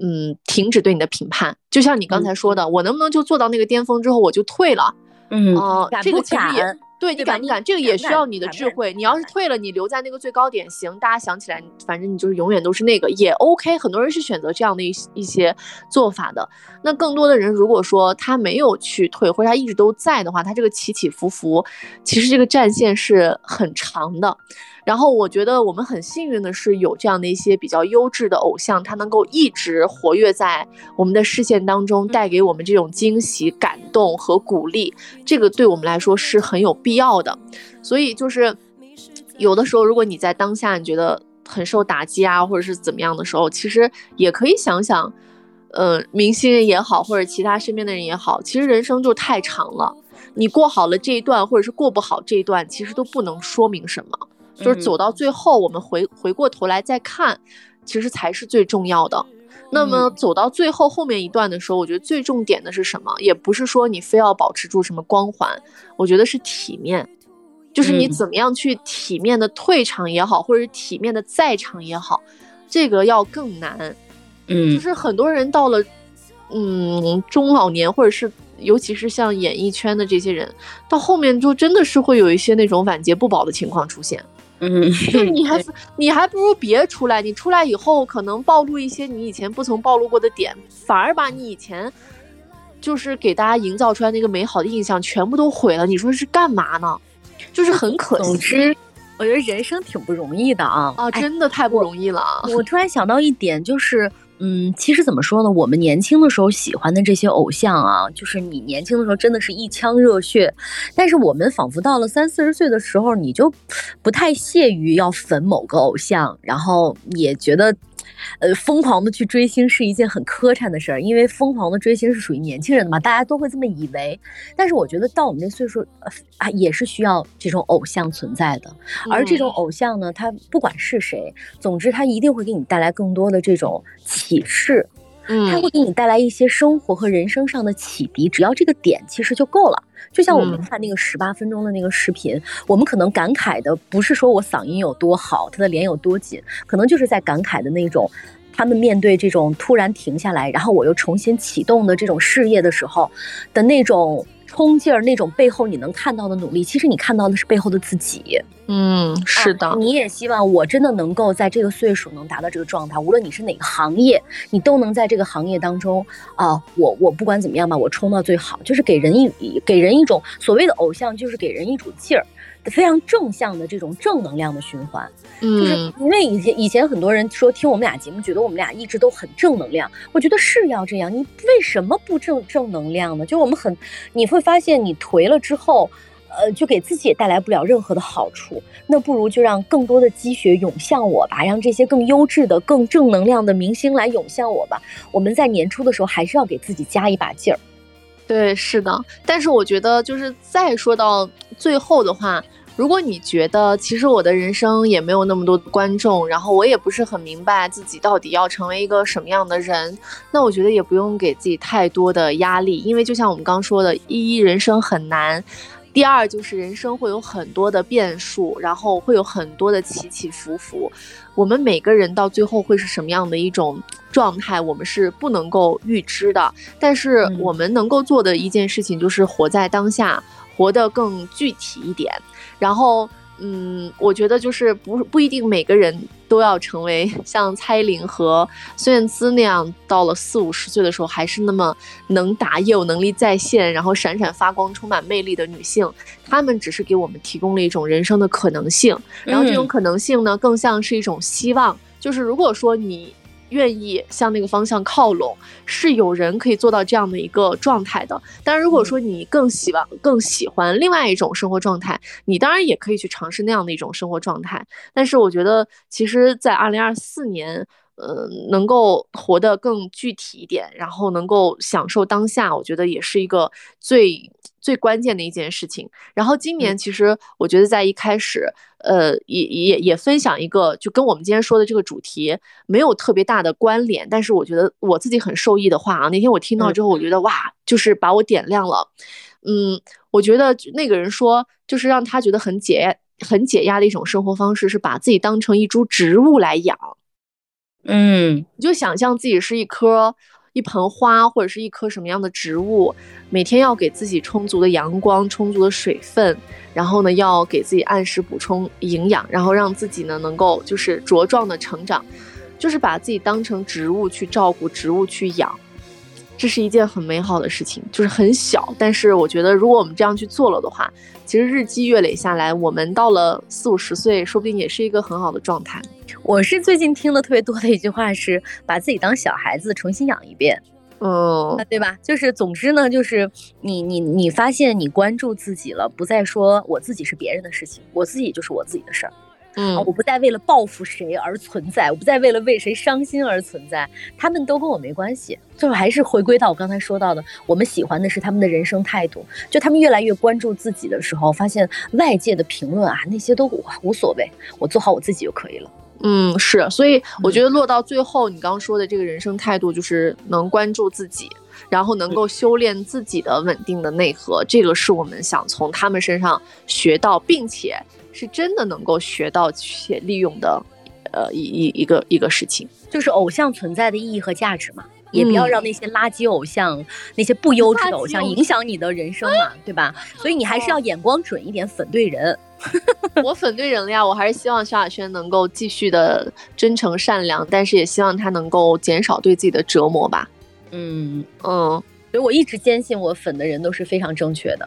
嗯，停止对你的评判。就像你刚才说的，我能不能就做到那个巅峰之后我就退了？嗯，哦，这个其实也。对你敢不敢？这个也需要你的智慧。你要是退了，你留在那个最高点，行，大家想起来，反正你就是永远都是那个，也 OK。很多人是选择这样的一一些做法的。那更多的人，如果说他没有去退，或者他一直都在的话，他这个起起伏伏，其实这个战线是很长的。然后我觉得我们很幸运的是有这样的一些比较优质的偶像，他能够一直活跃在我们的视线当中，带给我们这种惊喜、感动和鼓励。这个对我们来说是很有必要的。所以就是有的时候，如果你在当下你觉得很受打击啊，或者是怎么样的时候，其实也可以想想，呃，明星也好，或者其他身边的人也好，其实人生就太长了，你过好了这一段，或者是过不好这一段，其实都不能说明什么。就是走到最后，我们回回过头来再看，其实才是最重要的。那么走到最后后面一段的时候，我觉得最重点的是什么？也不是说你非要保持住什么光环，我觉得是体面，就是你怎么样去体面的退场也好，或者是体面的在场也好，这个要更难。嗯，就是很多人到了嗯中老年，或者是尤其是像演艺圈的这些人，到后面就真的是会有一些那种晚节不保的情况出现。嗯，就你还你还不如别出来，你出来以后可能暴露一些你以前不曾暴露过的点，反而把你以前就是给大家营造出来那个美好的印象全部都毁了。你说是干嘛呢？就是很可惜。总之，我觉得人生挺不容易的啊啊，真的太不容易了。我突然想到一点，就是。嗯，其实怎么说呢？我们年轻的时候喜欢的这些偶像啊，就是你年轻的时候真的是一腔热血，但是我们仿佛到了三四十岁的时候，你就不太屑于要粉某个偶像，然后也觉得。呃，疯狂的去追星是一件很磕碜的事儿，因为疯狂的追星是属于年轻人的嘛，大家都会这么以为。但是我觉得到我们这岁数，啊，也是需要这种偶像存在的。而这种偶像呢，他不管是谁，总之他一定会给你带来更多的这种启示。嗯，他会给你带来一些生活和人生上的启迪，只要这个点其实就够了。就像我们看那个十八分钟的那个视频，我们可能感慨的不是说我嗓音有多好，他的脸有多紧，可能就是在感慨的那种，他们面对这种突然停下来，然后我又重新启动的这种事业的时候的那种。冲劲儿那种背后你能看到的努力，其实你看到的是背后的自己。嗯，是的。你也希望我真的能够在这个岁数能达到这个状态，无论你是哪个行业，你都能在这个行业当中啊，我我不管怎么样吧，我冲到最好，就是给人一给人一种所谓的偶像，就是给人一种劲儿。非常正向的这种正能量的循环，嗯就是因为以前以前很多人说听我们俩节目，觉得我们俩一直都很正能量。我觉得是要这样，你为什么不正正能量呢？就我们很，你会发现你颓了之后，呃，就给自己也带来不了任何的好处。那不如就让更多的积雪涌向我吧，让这些更优质的、更正能量的明星来涌向我吧。我们在年初的时候还是要给自己加一把劲儿。对，是的。但是我觉得，就是再说到最后的话。如果你觉得其实我的人生也没有那么多观众，然后我也不是很明白自己到底要成为一个什么样的人，那我觉得也不用给自己太多的压力，因为就像我们刚说的，一人生很难，第二就是人生会有很多的变数，然后会有很多的起起伏伏，我们每个人到最后会是什么样的一种状态，我们是不能够预知的，但是我们能够做的一件事情就是活在当下。活得更具体一点，然后，嗯，我觉得就是不不一定每个人都要成为像蔡依林和孙燕姿那样，到了四五十岁的时候还是那么能打、业务能力在线，然后闪闪发光、充满魅力的女性。她们只是给我们提供了一种人生的可能性，然后这种可能性呢，更像是一种希望。就是如果说你。愿意向那个方向靠拢，是有人可以做到这样的一个状态的。但如果说你更希望、更喜欢另外一种生活状态，你当然也可以去尝试那样的一种生活状态。但是我觉得，其实，在二零二四年，呃，能够活得更具体一点，然后能够享受当下，我觉得也是一个最。最关键的一件事情。然后今年其实我觉得在一开始，呃，也也也分享一个，就跟我们今天说的这个主题没有特别大的关联，但是我觉得我自己很受益的话啊，那天我听到之后，我觉得哇，就是把我点亮了。嗯，我觉得那个人说，就是让他觉得很解很解压的一种生活方式，是把自己当成一株植物来养。嗯，你就想象自己是一棵。一盆花或者是一棵什么样的植物，每天要给自己充足的阳光、充足的水分，然后呢，要给自己按时补充营养，然后让自己呢能够就是茁壮的成长，就是把自己当成植物去照顾，植物去养。这是一件很美好的事情，就是很小，但是我觉得如果我们这样去做了的话，其实日积月累下来，我们到了四五十岁，说不定也是一个很好的状态。我是最近听的特别多的一句话是，把自己当小孩子重新养一遍，嗯，对吧？就是总之呢，就是你你你发现你关注自己了，不再说我自己是别人的事情，我自己就是我自己的事儿。嗯，我不再为了报复谁而存在，我不再为了为谁伤心而存在，他们都跟我没关系。最后还是回归到我刚才说到的，我们喜欢的是他们的人生态度。就他们越来越关注自己的时候，发现外界的评论啊，那些都无所谓，我做好我自己就可以了。嗯，是，所以我觉得落到最后，你刚刚说的这个人生态度，就是能关注自己，然后能够修炼自己的稳定的内核，这个是我们想从他们身上学到，并且。是真的能够学到且利用的，呃，一一一个一个事情，就是偶像存在的意义和价值嘛，也不要让那些垃圾偶像、那些不优质的偶像影响你的人生嘛，对吧？所以你还是要眼光准一点，粉对人。我粉对人了呀，我还是希望萧亚轩能够继续的真诚善良，但是也希望他能够减少对自己的折磨吧。嗯嗯。所以我一直坚信，我粉的人都是非常正确的，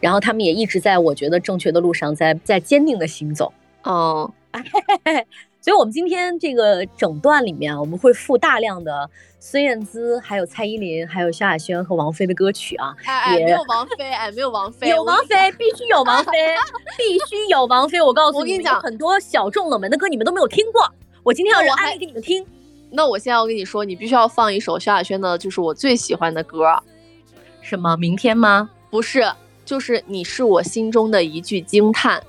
然后他们也一直在我觉得正确的路上，在在坚定的行走。嗯，所以我们今天这个整段里面，我们会附大量的孙燕姿、还有蔡依林、还有萧亚轩和王菲的歌曲啊。哎，没有王菲，哎，没有王菲，有王菲，必须有王菲，必须有王菲。我告诉你，我跟你讲，很多小众冷门的歌你们都没有听过，我今天要安利给你们听。那我现在要跟你说，你必须要放一首萧亚轩的，就是我最喜欢的歌，什么？明天吗？不是，就是你是我心中的一句惊叹。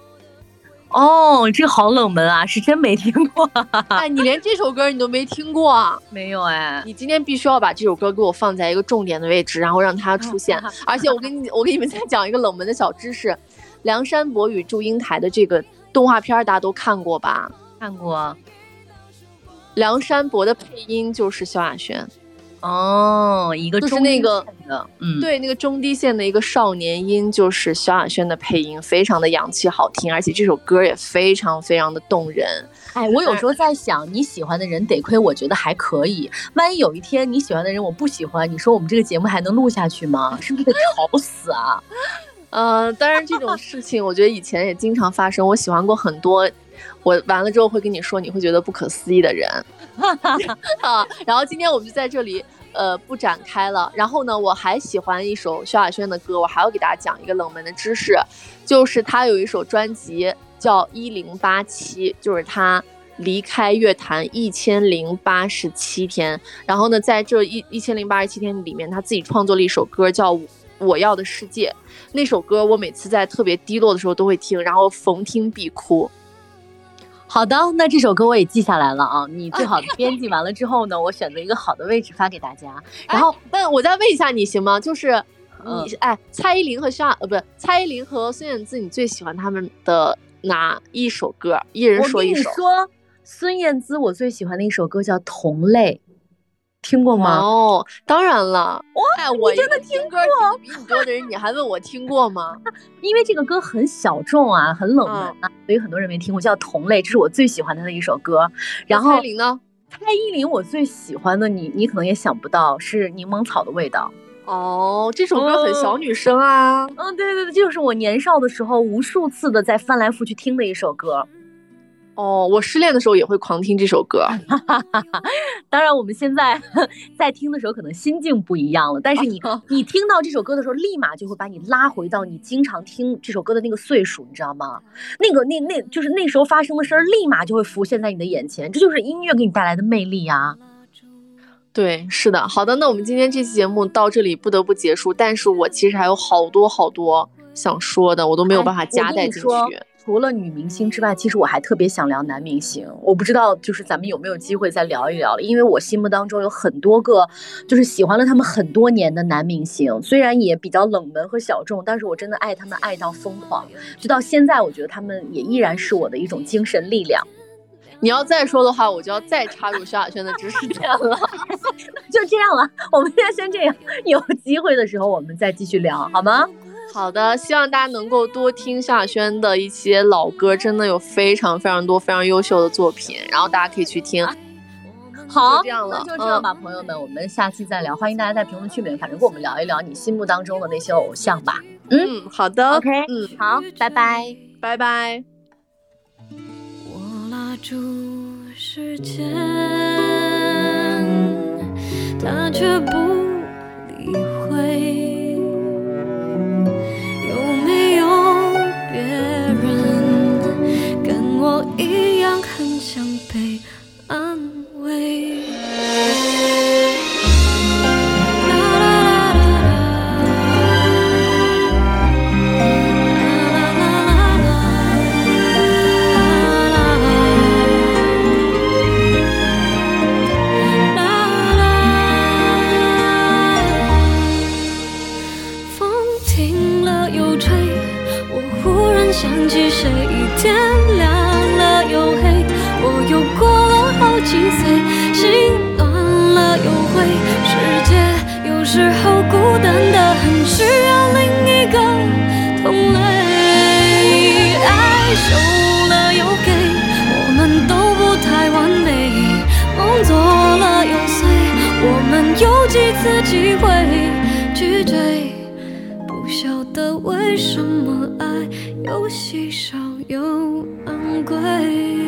哦，这好冷门啊，是真没听过。哎，你连这首歌你都没听过？没有哎。你今天必须要把这首歌给我放在一个重点的位置，然后让它出现。而且我跟你，我给你们再讲一个冷门的小知识：梁山伯与祝英台的这个动画片，大家都看过吧？看过。梁山伯的配音就是萧亚轩，哦，一个就是那个对，那个中低线的一个少年音就是萧亚轩的配音，非常的洋气好听，而且这首歌也非常非常的动人。哎，我有时候在想，你喜欢的人得亏我觉得还可以，万一有一天你喜欢的人我不喜欢，你说我们这个节目还能录下去吗？是不是得吵死啊？嗯，当然这种事情我觉得以前也经常发生，我喜欢过很多。我完了之后会跟你说，你会觉得不可思议的人 啊。然后今天我们就在这里呃不展开了。然后呢，我还喜欢一首萧亚轩的歌，我还要给大家讲一个冷门的知识，就是他有一首专辑叫《一零八七》，就是他离开乐坛一千零八十七天。然后呢，在这一一千零八十七天里面，他自己创作了一首歌叫《我要的世界》。那首歌我每次在特别低落的时候都会听，然后逢听必哭。好的，那这首歌我也记下来了啊。你最好编辑完了之后呢，我选择一个好的位置发给大家。然后，问我再问一下你行吗？就是你哎，蔡依林和夏呃，不是蔡依林和孙燕姿，你最喜欢他们的哪一首歌？一人说一首。我跟你说，孙燕姿我最喜欢的一首歌叫《同类》。听过吗？哦，当然了。哇，我真的听过。比你多的人，你还问我听过吗？因为这个歌很小众啊，很冷门啊，所以很多人没听过。叫《同类》，这是我最喜欢他的一首歌。然后蔡依林呢？蔡依林我最喜欢的，你你可能也想不到，是《柠檬草的味道》。哦，这首歌很小女生啊。嗯，对对对，就是我年少的时候无数次的在翻来覆去听的一首歌。哦，我失恋的时候也会狂听这首歌。当然，我们现在在听的时候可能心境不一样了，但是你你听到这首歌的时候，立马就会把你拉回到你经常听这首歌的那个岁数，你知道吗？那个那那就是那时候发生的事儿，立马就会浮现在你的眼前。这就是音乐给你带来的魅力呀。对，是的。好的，那我们今天这期节目到这里不得不结束，但是我其实还有好多好多想说的，我都没有办法夹带进去。除了女明星之外，其实我还特别想聊男明星。我不知道，就是咱们有没有机会再聊一聊了？因为我心目当中有很多个，就是喜欢了他们很多年的男明星，虽然也比较冷门和小众，但是我真的爱他们爱到疯狂。直到现在，我觉得他们也依然是我的一种精神力量。你要再说的话，我就要再插入萧亚轩的知识点了。就这样了，我们现在先这样，有机会的时候我们再继续聊，好吗？好的，希望大家能够多听萧亚轩的一些老歌，真的有非常非常多非常优秀的作品，然后大家可以去听。好，就这样了，就这样吧，朋友们，我们下期再聊。欢迎大家在评论区里面，反正跟我们聊一聊你心目当中的那些偶像吧。嗯，好的，OK，嗯，好，拜拜，拜拜。我拉住时间，他却不理会。我一样很想被安慰。几次机会去追？不晓得为什么爱又稀少又昂贵。